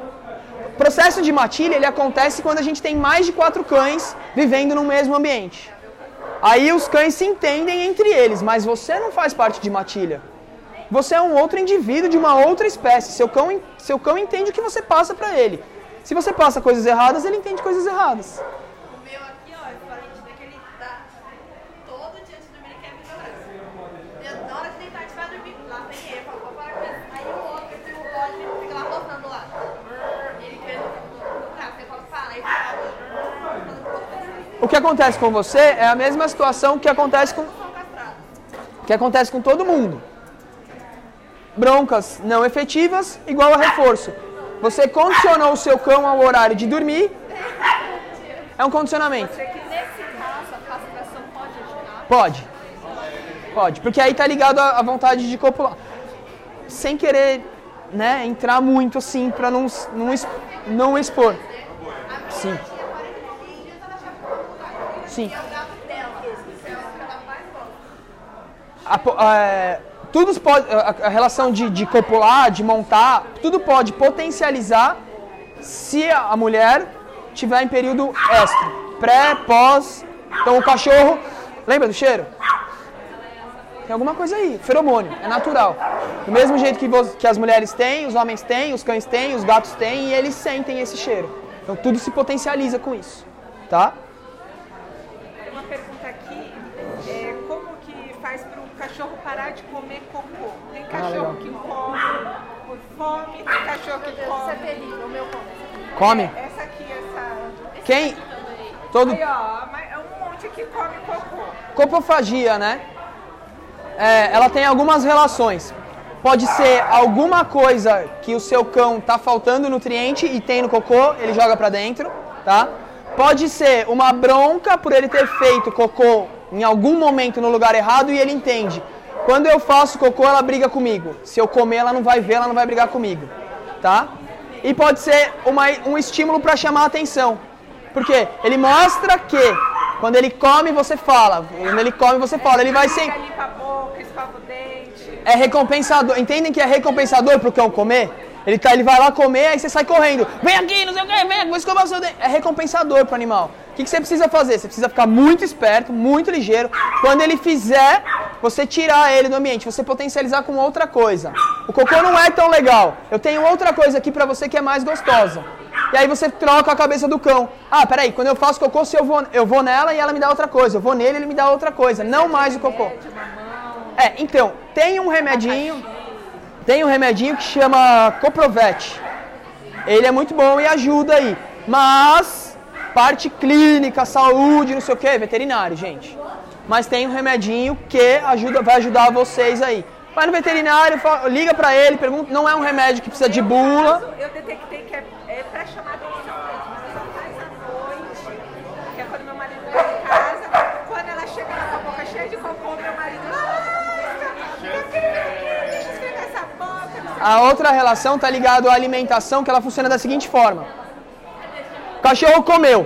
O processo de matilha, ele acontece quando a gente tem mais de quatro cães vivendo no mesmo ambiente. Aí os cães se entendem entre eles, mas você não faz parte de matilha. Você é um outro indivíduo de uma outra espécie. Seu cão, seu cão entende o que você passa pra ele. Se você passa coisas erradas, ele entende coisas erradas. O meu aqui, ó, eu falei de que ele tá todo dia antes de dormir, ele quer me jogar. Na hora de deitar, a gente vai dormir, lá vem ele, fala, vou parar com isso. Aí o outro, esse o Roger, ele fica lá rosnando lá. Ele quer jogar, você fala, fala, aí fala. O que acontece com você é a mesma situação que acontece com que acontece com todo mundo. Broncas não efetivas igual a reforço. Você condicionou o seu cão ao horário de dormir. É um condicionamento. Você que nesse caso, a castração pode ajudar? Pode. Pode, porque aí tá ligado à vontade de copular. Sem querer, né, entrar muito assim pra não não, não expor. Sim. Sim. A po- é, tudo pode, a, relação de, de copular, de montar, tudo pode potencializar se a mulher tiver em período extra, pré, pós. Então o cachorro, lembra do cheiro? Tem alguma coisa aí, feromônio, é natural. Do mesmo jeito que, que as mulheres têm, os homens têm, os cães têm, os gatos têm, e eles sentem esse cheiro. Então tudo se potencializa com isso, tá? Uma pergunta aqui, é, como que faz para o cachorro parar de cachorro que come por fome, tem cachorro que Isso é come... terrível, o meu come. Come. Essa aqui, essa... Quem? Todo Aí, ó, é um monte que come cocô. copofagia, né? É, ela tem algumas relações. Pode ser alguma coisa que o seu cão tá faltando nutriente e tem no cocô, ele joga pra dentro, tá? Pode ser uma bronca por ele ter feito cocô em algum momento no lugar errado e ele entende. Quando eu faço cocô, ela briga comigo. Se eu comer, ela não vai ver, ela não vai brigar comigo, tá? e pode ser uma, um estímulo para chamar a atenção. Porque ele mostra que quando ele come, você fala. Quando ele come, você fala. Ele vai sem. É recompensador. Entendem que é recompensador pro cão comer? Ele, tá, ele vai lá comer, aí você sai correndo. Vem aqui, não sei o que, vem vou escovar o seu dente. É recompensador pro animal. O que, que você precisa fazer? Você precisa ficar muito esperto, muito ligeiro. Quando ele fizer, você tirar ele do ambiente, você potencializar com outra coisa. O cocô não é tão legal. Eu tenho outra coisa aqui pra você que é mais gostosa. E aí você troca a cabeça do cão. Ah, peraí, quando eu faço cocô, se eu vou, eu vou nela e ela me dá outra coisa. Eu vou nele, ele me dá outra coisa. Não mais o cocô. É, então, tem um remedinho. Tem um remedinho que chama Coprovete. Ele é muito bom e ajuda aí. Mas, parte clínica, saúde, não sei o que, veterinário, gente. Mas tem um remedinho que ajuda, vai ajudar vocês aí. Vai no veterinário, fala- liga pra ele, pergunta. Não é um remédio que precisa de bula. Eu detectei que é, é pra chamar atenção mesmo, só faz à noite, que é quando meu marido vai em casa. Quando ela chega com a boca cheia de cocô, meu marido. "Ah, meu filho, deixa eu esfregar essa boca. A outra relação tá ligado à alimentação, que ela funciona da seguinte forma: cachorro comeu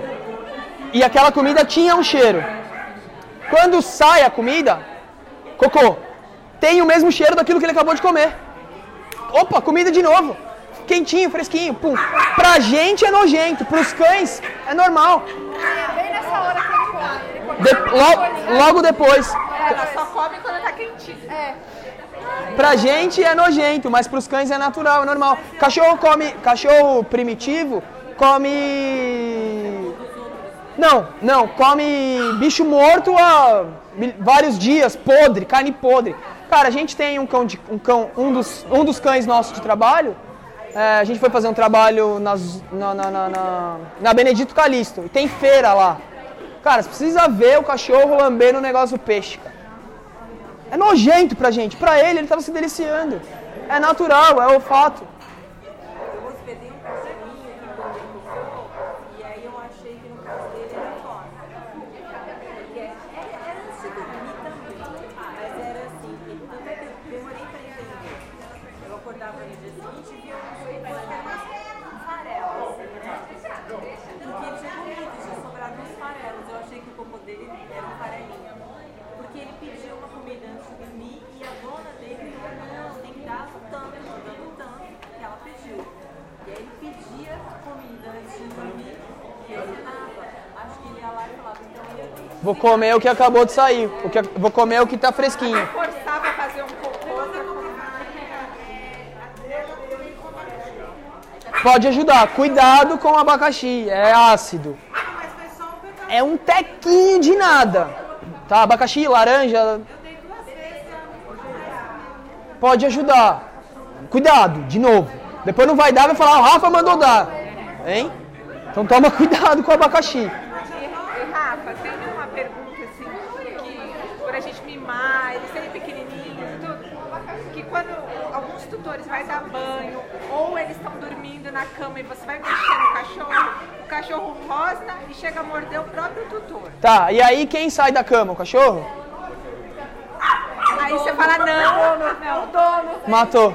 e aquela comida tinha um cheiro. Quando sai a comida, cocô, tem o mesmo cheiro daquilo que ele acabou de comer. Opa, comida de novo. Quentinho, fresquinho, pum. Pra gente é nojento, pros cães é normal. Bem nessa hora que ele come. Ele come De- lo- logo depois. Ela só come quando tá quentinho. É. Pra gente é nojento, mas pros cães é natural, é normal. Cachorro come. Cachorro primitivo come. Não, não, come bicho morto há vários dias, podre, carne podre. Cara, a gente tem um cão, de, um, cão um, dos, um dos cães nossos de trabalho. é, a gente foi fazer um trabalho nas, na, na, na, na- Benedito Calixto. Tem feira lá. Cara, você precisa ver o cachorro lambendo o negócio do peixe, cara. É nojento pra gente. Pra ele, ele tava se deliciando. É natural, é olfato. Eu hospedei um cachorrinho que quando ele cocô, e aí eu achei que no caso dele era forte. Porque era, era antes de dormir também, mas era assim, ele, eu até demorei pra entender. Eu acordava no dia seguinte e via um cocô que era mais um farelo, assim, né? Porque ele tinha comido, tinha sobrado uns farelos. Eu achei que o cocô dele era um farelinho. Porque ele pediu uma comida antes de dormir e a dona dele falou, não, tem que dar tanto, dando tanto que ela pediu. E aí ele pedia comida antes de dormir e ele dava. Acho que ele ia lá e falava, então eu tenho Vou comer o que acabou de sair. O que, vou comer o que tá fresquinho. Fazer um cocô. Pode ajudar. Cuidado com o abacaxi. É ácido. É um tequinho de nada. Tá? Abacaxi, laranja. Pode ajudar. Cuidado, de novo. Depois não vai dar, vai falar, o Rafa mandou dar. Hein? Então toma cuidado com o abacaxi. E, e, Rafa, tem uma pergunta assim, que por a gente mimar, eles serem pequenininhos e tudo, que quando alguns tutores vai dar banho, ou eles estão dormindo na cama e você vai mexer no cachorro, o cachorro rosna e chega a morder o próprio tutor. Tá, e aí quem sai da cama? O cachorro? Aí você fala não, não, dono. Matou.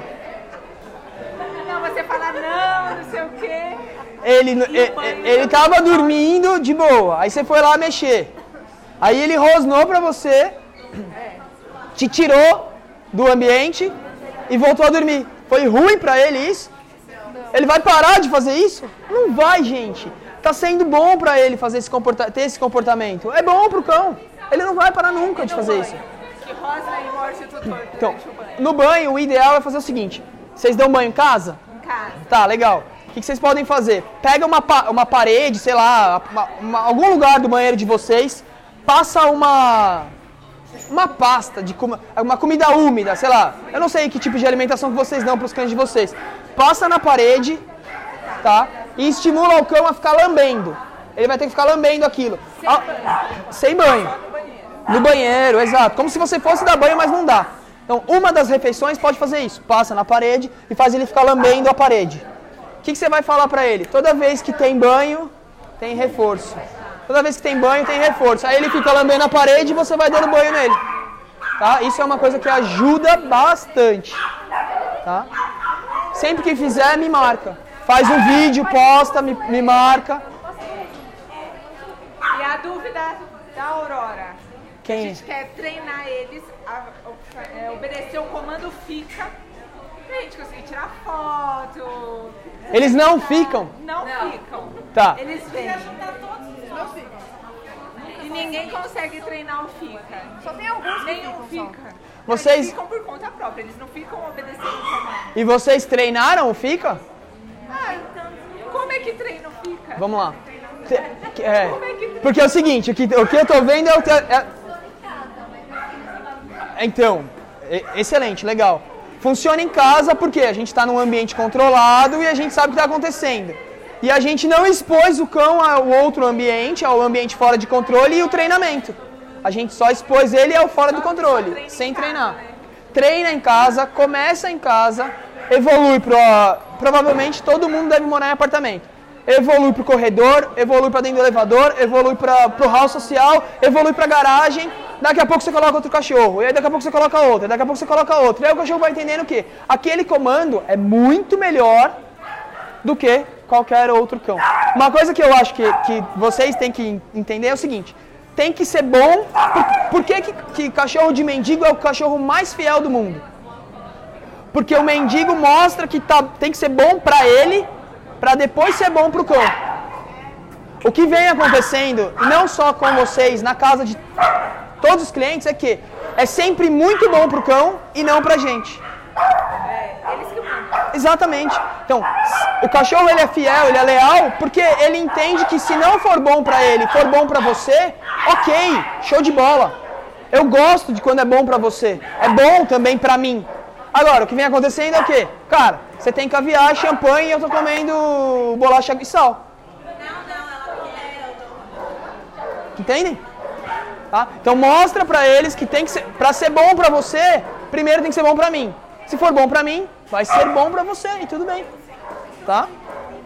Não, você fala não, não sei o quê. Ele, e- e- ele tava dormindo de boa. Aí você foi lá mexer. Aí ele rosnou pra você, te tirou do ambiente e voltou a dormir. Foi ruim pra ele isso? Ele vai parar de fazer isso? Não vai, gente. Tá sendo bom pra ele fazer esse comporta ter esse comportamento. É bom pro cão. Ele não vai parar nunca de fazer isso. Que e tutor Então, banho. no banho, o ideal é fazer o seguinte: vocês dão banho em casa? Em casa. Tá, legal. O que que vocês podem fazer? Pega uma, pa- uma parede, sei lá, uma- uma- algum lugar do banheiro de vocês, passa uma uma pasta de com- uma comida úmida, sei lá. Eu não sei que tipo de alimentação que vocês dão para os cães de vocês. Passa na parede, tá? E estimula o cão a ficar lambendo. Ele vai ter que ficar lambendo aquilo. Ah, sem banho. No banheiro, exato. Como se você fosse dar banho, mas não dá. Então, uma das refeições pode fazer isso. Passa na parede e faz ele ficar lambendo a parede. O que, que você vai falar pra ele? Toda vez que tem banho, tem reforço. Toda vez que tem banho, tem reforço. Aí ele fica lambendo a parede e você vai dando banho nele. Tá? Isso é uma coisa que ajuda bastante. Tá? Sempre que fizer, me marca. Faz um vídeo, posta, me, me marca. E a dúvida da Aurora. A Quem? gente quer treinar eles a, é, obedecer o comando fica pra gente conseguir tirar foto. Eles não ficam? Não, ficam. Tá. Eles vêm. Ninguém consegue treinar o fica. Só tem alguns que Nenhum ficam fica. Vocês- Eles ficam por conta própria, eles não ficam obedecendo o comando. E vocês treinaram o Fica? Ah, então, como é que treina o fica? Vamos lá. Te- que- é, porque é o seguinte, o que, o que eu tô vendo é o. te- é- então, excelente, legal. Funciona em casa porque a gente está num ambiente controlado e a gente sabe o que está acontecendo. E a gente não expôs o cão ao outro ambiente, ao ambiente fora de controle e o treinamento. A gente só expôs ele ao fora do controle, sem treinar. Treina em casa, começa em casa, evolui pro. Provavelmente todo mundo deve morar em apartamento. Evolui pro corredor, evolui para dentro do elevador, evolui para pro hall social, evolui pra garagem. Daqui a pouco você coloca outro cachorro, e aí daqui a pouco você coloca outro, daqui a pouco você coloca outro. E aí o cachorro vai entendendo o quê? Aquele comando é muito melhor do que qualquer outro cão. Uma coisa que eu acho que, que vocês têm que entender é o seguinte: tem que ser bom. Por, por que, que, que cachorro de mendigo é o cachorro mais fiel do mundo? Porque o mendigo mostra que tá, tem que ser bom pra ele, pra depois ser bom pro cão. O que vem acontecendo, não só com vocês, na casa de todos os clientes, é que é sempre muito bom pro cão e não pra gente. Eles que mandam. Exatamente. Então, o cachorro ele é fiel, ele é leal, porque ele entende que se não for bom pra ele, for bom pra você, ok, show de bola. Eu gosto de quando é bom pra você. É bom também pra mim. Agora, o que vem acontecendo é o quê? Cara, você tem caviar, champanhe e eu tô comendo bolacha e sal. Entendem? Tá? Então mostra pra eles que tem que ser, pra ser bom pra você, primeiro tem que ser bom pra mim. Se for bom pra mim, vai ser bom pra você e tudo bem. Tá?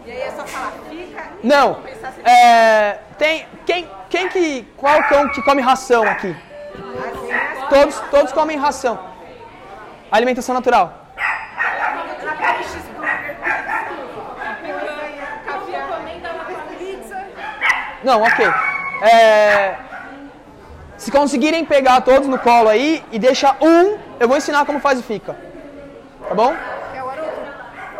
E aí é só falar fica e Não. É, tem quem quem que qual cão que come ração aqui? Todos todos comem ração. Alimentação natural. Não, ok. É, se conseguirem pegar todos no colo aí e deixar um, eu vou ensinar como faz o fica. Tá bom?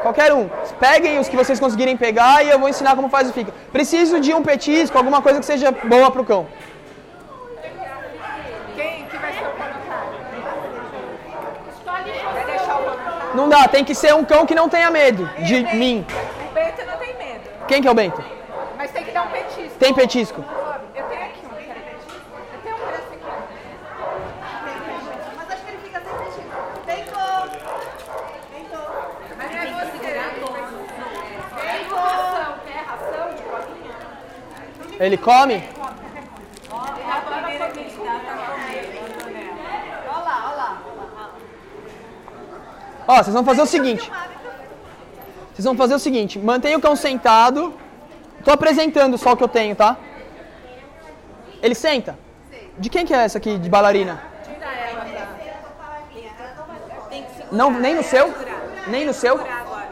Qualquer um. Peguem os que vocês conseguirem pegar e eu vou ensinar como faz o fica. Preciso de um petisco, alguma coisa que seja boa pro cão. Quem que vai ser o voluntário? Vai deixar o voluntário? Não dá, tem que ser um cão que não tenha medo de mim. O Bento não tem medo, Quem que é o Bento? mas tem que dar um petisco. Tem petisco. Eu tenho aqui um, peraí. Eu tenho um pedaço aqui. Mas acho que ele fica sempre tipo, tentou, tentou. Mas não é você. Tem ração, quer ração de colinha? Ele come? A primeira que ele dá tá comendo, né? Olha lá, olha lá. Ó, vocês vão fazer o seguinte. Vocês vão fazer o seguinte, mantenha o cão sentado. Tô apresentando só o que eu tenho, tá? Ele senta? De quem que é essa aqui de bailarina? Não, nem no seu? Nem no seu? agora.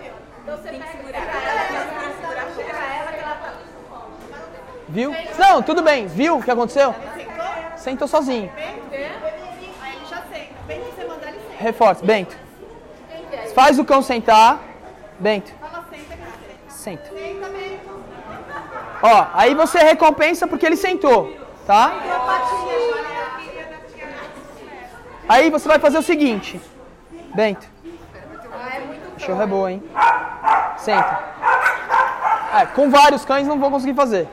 Tem que segurar. Tem que segurar, segurar ela que ela tá. Viu? Não, tudo bem. Viu o que aconteceu? Sentou sozinho. Reforça. Bento. Faz o cão sentar. Bento. Senta. Ó, aí você recompensa porque ele sentou, tá? Aí você vai fazer o seguinte. Bento. Cachorro é boa, hein? Senta. É, com vários cães não vou conseguir fazer.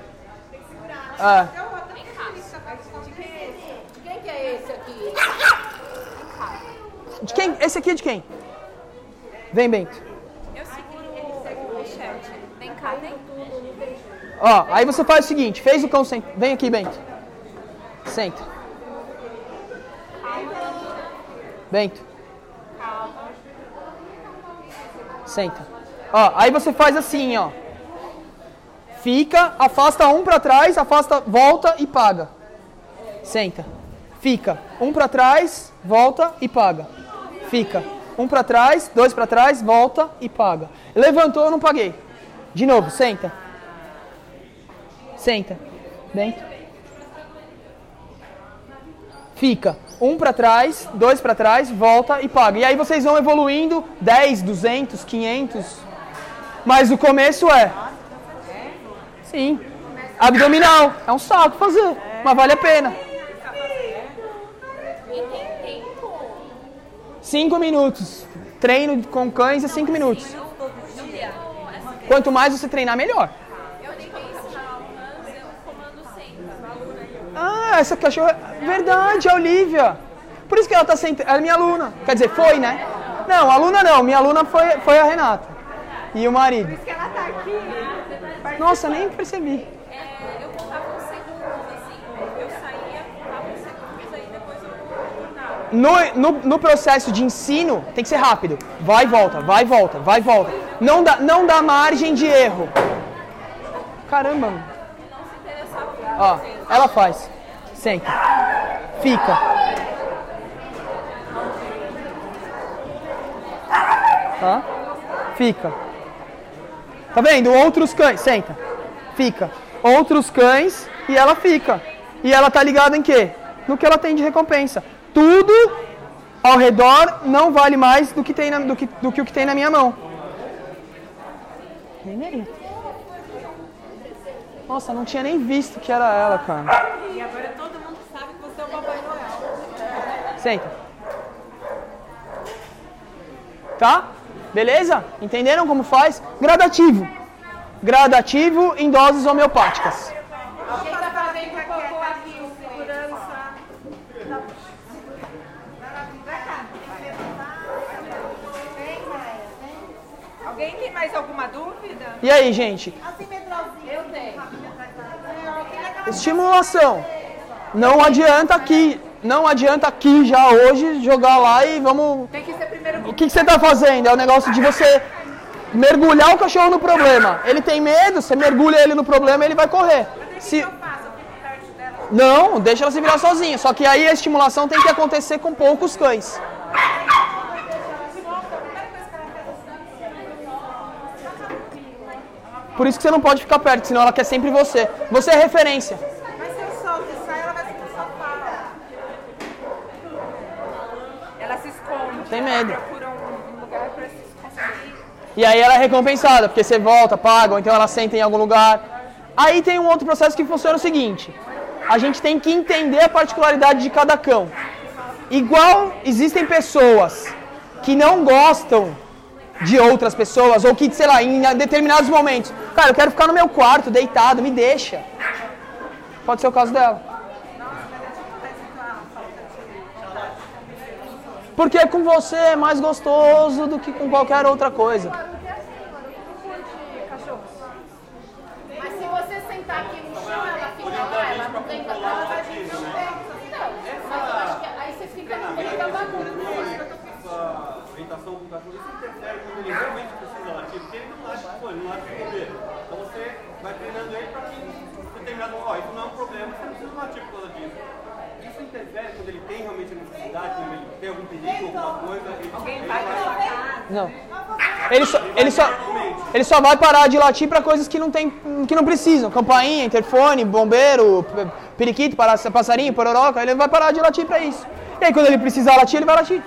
É. De quem que é esse aqui? De quem? Esse aqui é de quem? Vem, Bento. Eu seguro o, o Shelton. Vem cá, vem. Ó, aí você faz o seguinte, fez o cão sentar. Vem aqui, Bento. Senta. Bento. Senta. Ó, aí você faz assim, ó. Fica, afasta um pra trás, afasta, volta e paga. Senta. Fica. Um pra trás, volta e paga. Fica. Um pra trás, dois pra trás, volta e paga. Levantou, eu não paguei. De novo, senta. Senta. Dentro. Fica. Um pra trás, dois pra trás, volta e paga. E aí vocês vão evoluindo 10, 200, 500. Mas o começo é. Sim. Abdominal. É um saco fazer. Mas vale a pena. Cinco minutos. Treino com cães é cinco minutos. Quanto mais você treinar, melhor. Ah, essa cachorra. Verdade, a Olivia. Por isso que ela tá sentada. Ela é minha aluna. Quer dizer, foi, né? Não, aluna não. Minha aluna foi, foi a Renata. E o marido. Por isso que ela tá aqui. Nossa, nem percebi. É, eu contava uns segundos, assim. Eu saía, contava uns segundos, aí depois eu. No, no, no processo de ensino, tem que ser rápido. Vai e volta, vai e volta, vai e volta. Não dá, não dá margem de erro. Caramba. mano. Ó, ela faz. Senta. Fica. Tá? Fica. Tá vendo? Outros cães. Senta. Fica. Outros cães e ela fica. E ela tá ligada em quê? No que ela tem de recompensa. Tudo ao redor não vale mais do que, tem na- do que, do que o que tem na minha mão. Nossa, não tinha nem visto que era ela, cara. E agora todo mundo sabe que você é o Papai Noel. Senta. Tá? Beleza? Entenderam como faz? Gradativo. Gradativo em doses homeopáticas. Alguém tá fazendo cocô aqui, o segurança. Alguém tem mais alguma dúvida? E aí, gente? Eu tenho. Estimulação. Não adianta aqui. Não adianta aqui já hoje jogar lá e vamos. Tem que ser O que, que você está fazendo? É o negócio de você mergulhar o cachorro no problema. Ele tem medo, você mergulha ele no problema ele vai correr. Se... Não, deixa ela se virar sozinha. Só que aí a estimulação tem que acontecer com poucos cães. Por isso que você não pode ficar perto, senão ela quer sempre você. Você é referência. Mas se eu solto e sai, ela vai. Ela se esconde. Tem medo. Procura um um lugar pra se esconder. E aí ela é recompensada, porque você volta, paga, ou então ela senta em algum lugar. Aí tem um outro processo que funciona o seguinte: a gente tem que entender a particularidade de cada cão. Igual existem pessoas que não gostam de outras pessoas, ou que, sei lá, em determinados momentos, cara, eu quero ficar no meu quarto, deitado, me deixa. Pode ser o caso dela. Porque com você é mais gostoso do que com qualquer outra coisa. Mas se você sentar aqui no chão, ela fica lá, ela não vem pra cá, ela vai vir não tem. Não, mas eu acho que aí você fica no meio da bagunça. essa orientação com o cachorro, isso interfere quando ele realmente precisa latir, porque ele não late, pô, ele não late por bobeira. Então você vai treinando ele para que você determinado, ó, isso não é um problema, você não precisa latir por causa disso. Isso interfere quando ele tem realmente a necessidade, quando ele tem algum perigo, alguma coisa, ele Alguém vai pra sua casa. Não. Ele só, ele só, ele só vai parar de latir para coisas que não, tem, que não precisam. Campainha, interfone, bombeiro, pe- periquito, passarinho, pororoca. Ele vai parar de latir para isso. E aí quando ele precisar latir, ele vai latir.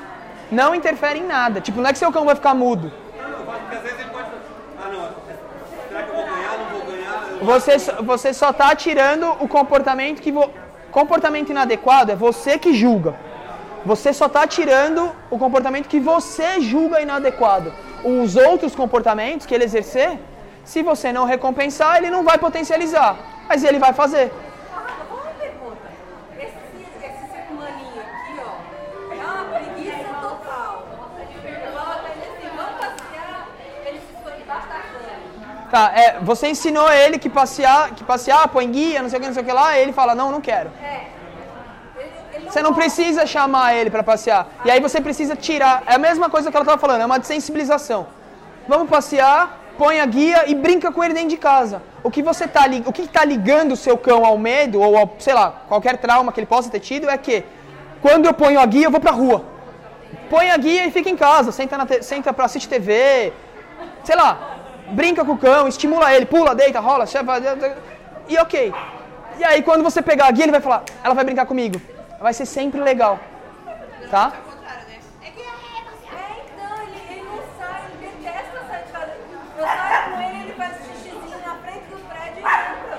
Não interfere em nada. Tipo, não é que seu cão vai ficar mudo. Você, só- você só tá tirando o comportamento que... Vo... Comportamento inadequado é você que julga. Você só tá tirando o comportamento que você julga inadequado. Os outros comportamentos que ele exercer, se você não recompensar, ele não vai potencializar. Mas ele vai fazer. Tá, é, você ensinou ele que passear, que passear, põe guia, não sei o que, não sei o que lá, e ele fala, não, não quero. É. Você não precisa chamar ele para passear. E aí você precisa tirar. É a mesma coisa que ela estava falando, é uma desensibilização. Vamos passear, põe a guia e brinca com ele dentro de casa. O que você tá, o que está ligando o seu cão ao medo ou ao, sei lá, qualquer trauma que ele possa ter tido é que quando eu ponho a guia, eu vou pra rua. Põe a guia e fica em casa, senta, senta para assistir TV, sei lá. brinca com o cão, estimula ele, pula, deita, rola, chefa, e ok. E aí quando você pegar a guia, ele vai falar, ela vai brincar comigo. Vai ser sempre legal. Tá? É, então, ele, ele não sai, ele detesta sair de casa. Eu saio com ele, ele faz xixizinho na frente do prédio e entra.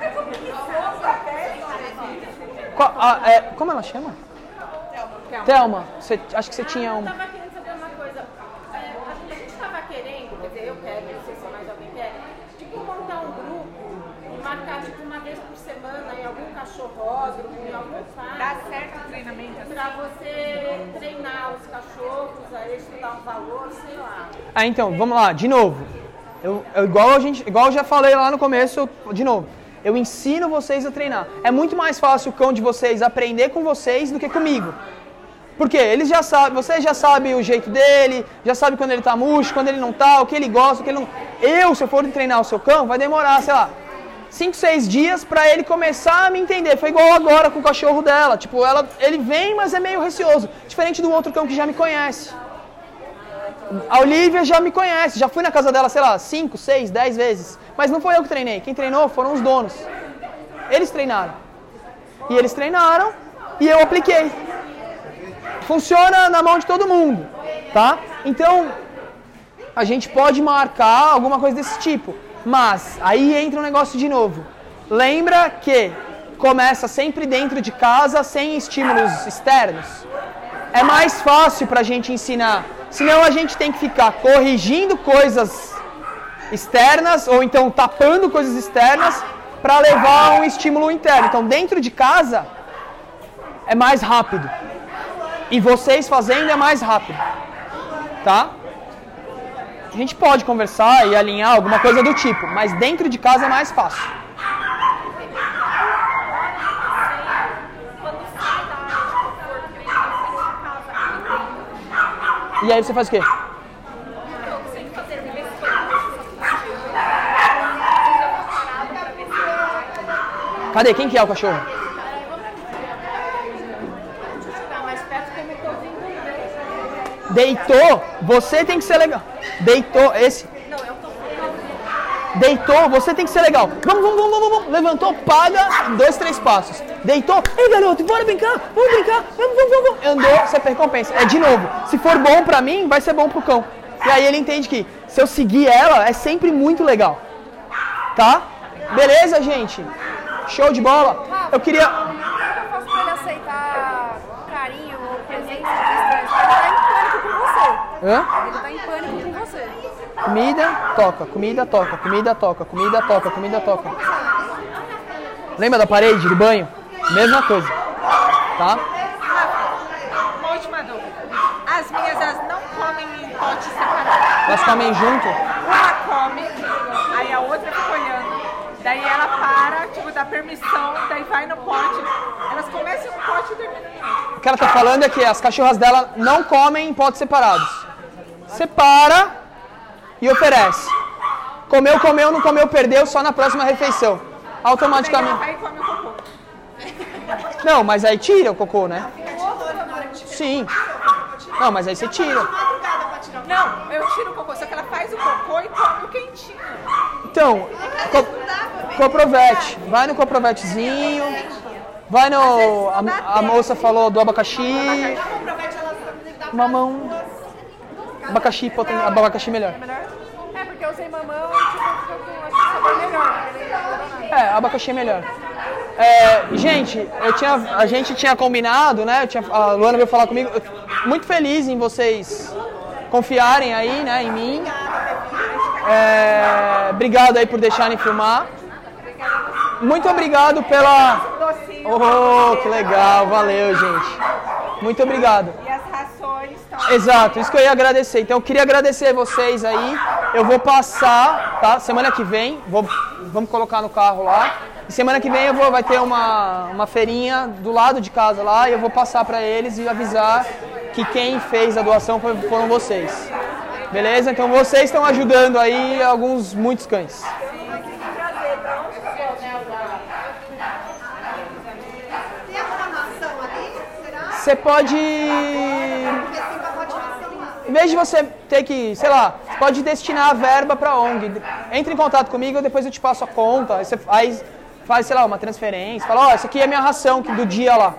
É como que fosse até. Qual- ah, é, como ela chama? Thelma. Você, acho que você tinha Eu uma. estava querendo saber uma coisa. É, a gente estava querendo, quer dizer, eu quero, não sei se mais alguém quer, tipo, montar um grupo e marcar tipo uma vez por semana em algum cachorródromo, em algum Dá parque, certo o treinamento assim? para treinar os cachorros, a eles um valor, sei lá. Ah, então, vamos lá, de novo. Eu, eu- igual, a gente, igual eu já falei lá no começo, de novo. Eu ensino vocês a treinar. É muito mais fácil o cão de vocês aprender com vocês do que comigo. Porque eles já sabem, vocês já sabem o jeito dele, já sabem quando ele tá murcho, quando ele não tá, o que ele gosta, o que ele não. Eu, se eu for treinar o seu cão, vai demorar, sei lá, 5, 6 dias pra ele começar a me entender. Foi igual agora com o cachorro dela. Tipo, ela, ele vem, mas é meio receoso. Diferente do outro cão que já me conhece. A Olivia já me conhece, já fui na casa dela, sei lá, 5, 6, 10 vezes. Mas não foi eu que treinei, quem treinou foram os donos. Eles treinaram. E eles treinaram e eu apliquei. Funciona na mão de todo mundo, tá? Então, a gente pode marcar alguma coisa desse tipo. Mas aí entra um negócio de novo. Lembra que começa sempre dentro de casa, sem estímulos externos. É mais fácil para a gente ensinar. Senão a gente tem que ficar corrigindo coisas externas ou então tapando coisas externas para levar um estímulo interno. Então, dentro de casa é mais rápido. E vocês fazendo é mais rápido. Tá? A gente pode conversar e alinhar alguma coisa do tipo, mas dentro de casa é mais fácil. E aí você faz o quê? Cadê? Quem que é o cachorro? Chegar mais perto que eu bem. Deitou, você tem que ser legal. Deitou, esse. Deitou, você tem que ser legal. Vamos, vamos, vamos, vamos. Levantou, paga, dois, três passos. Deitou, ei garoto, bora brincar, vamos brincar, vamos, vamos. vamos. Andou, você recompensa. É de novo, se for bom pra mim, vai ser bom pro cão. E aí ele entende que se eu seguir ela, é sempre muito legal. Tá? Beleza, gente? Show de bola. Eu queria. Como que eu faço pra ele aceitar carinho ou presença de estranhos? Porque ele tá em pânico com você. Hã? Ele tá em pânico com você. Comida, toca, comida, toca, comida, toca, comida, toca, comida, toca. Lembra da parede do banho? Mesma coisa. Tá? Uma última dúvida. As minhas, elas não comem em pote separado. Elas comem junto? Uma come, aí a outra fica olhando. Daí ela para, tipo, dá permissão, daí vai no pote. Elas começam no pote e terminam. O que ela tá falando é que as cachorras dela não comem em potes separados. Separa e oferece. Comeu, comeu, não comeu, perdeu, só na próxima refeição. Automaticamente. vai come o cocô. Não, mas aí tira o cocô, né? Sim. Não, mas aí você tira. Não, eu tiro o cocô, só que ela faz o cocô e come o quentinho. Então, co coprovete. Vai no coprovetezinho. Vai no. A, a moça falou do abacaxi. Mamão. Abacaxi, poten, abacaxi melhor. É, porque eu usei mamão e tipo, com acho que melhor. nada. É, abacaxi é melhor. É, gente, eu tinha, a gente tinha combinado, né? eu tinha- a Luana veio falar comigo. eu muito feliz em vocês confiarem aí, né, em mim. É, obrigado aí por deixarem filmar. Muito obrigado pela. Oh, que legal, valeu, gente. Muito obrigado. E as rações estão. Exato, isso que eu ia agradecer. Então eu queria agradecer vocês aí. Eu vou passar, tá? Semana que vem, vou, vamos colocar no carro lá. E semana que vem eu vou, vai ter uma, uma feirinha do lado de casa lá e eu vou passar pra eles e avisar que quem fez a doação foi- foram vocês. Beleza? Então vocês estão ajudando aí alguns, muitos cães. Tem a programação ali? Será? Você pode. Porque assim, pacote de celular. Em vez de você ter que, sei lá, pode destinar a verba para ONG. Entre em contato comigo, depois eu te passo a conta. Aí você faz, faz sei lá, uma transferência. Fala, ó, oh, essa aqui é a minha ração do dia lá.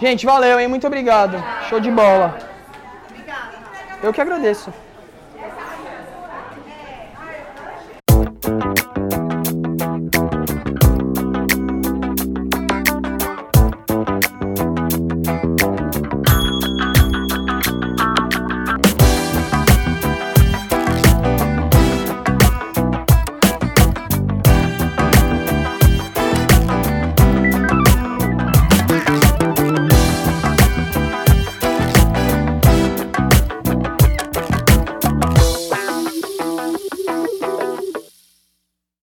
Gente, valeu, hein? Muito obrigado. Show de bola. Eu que agradeço.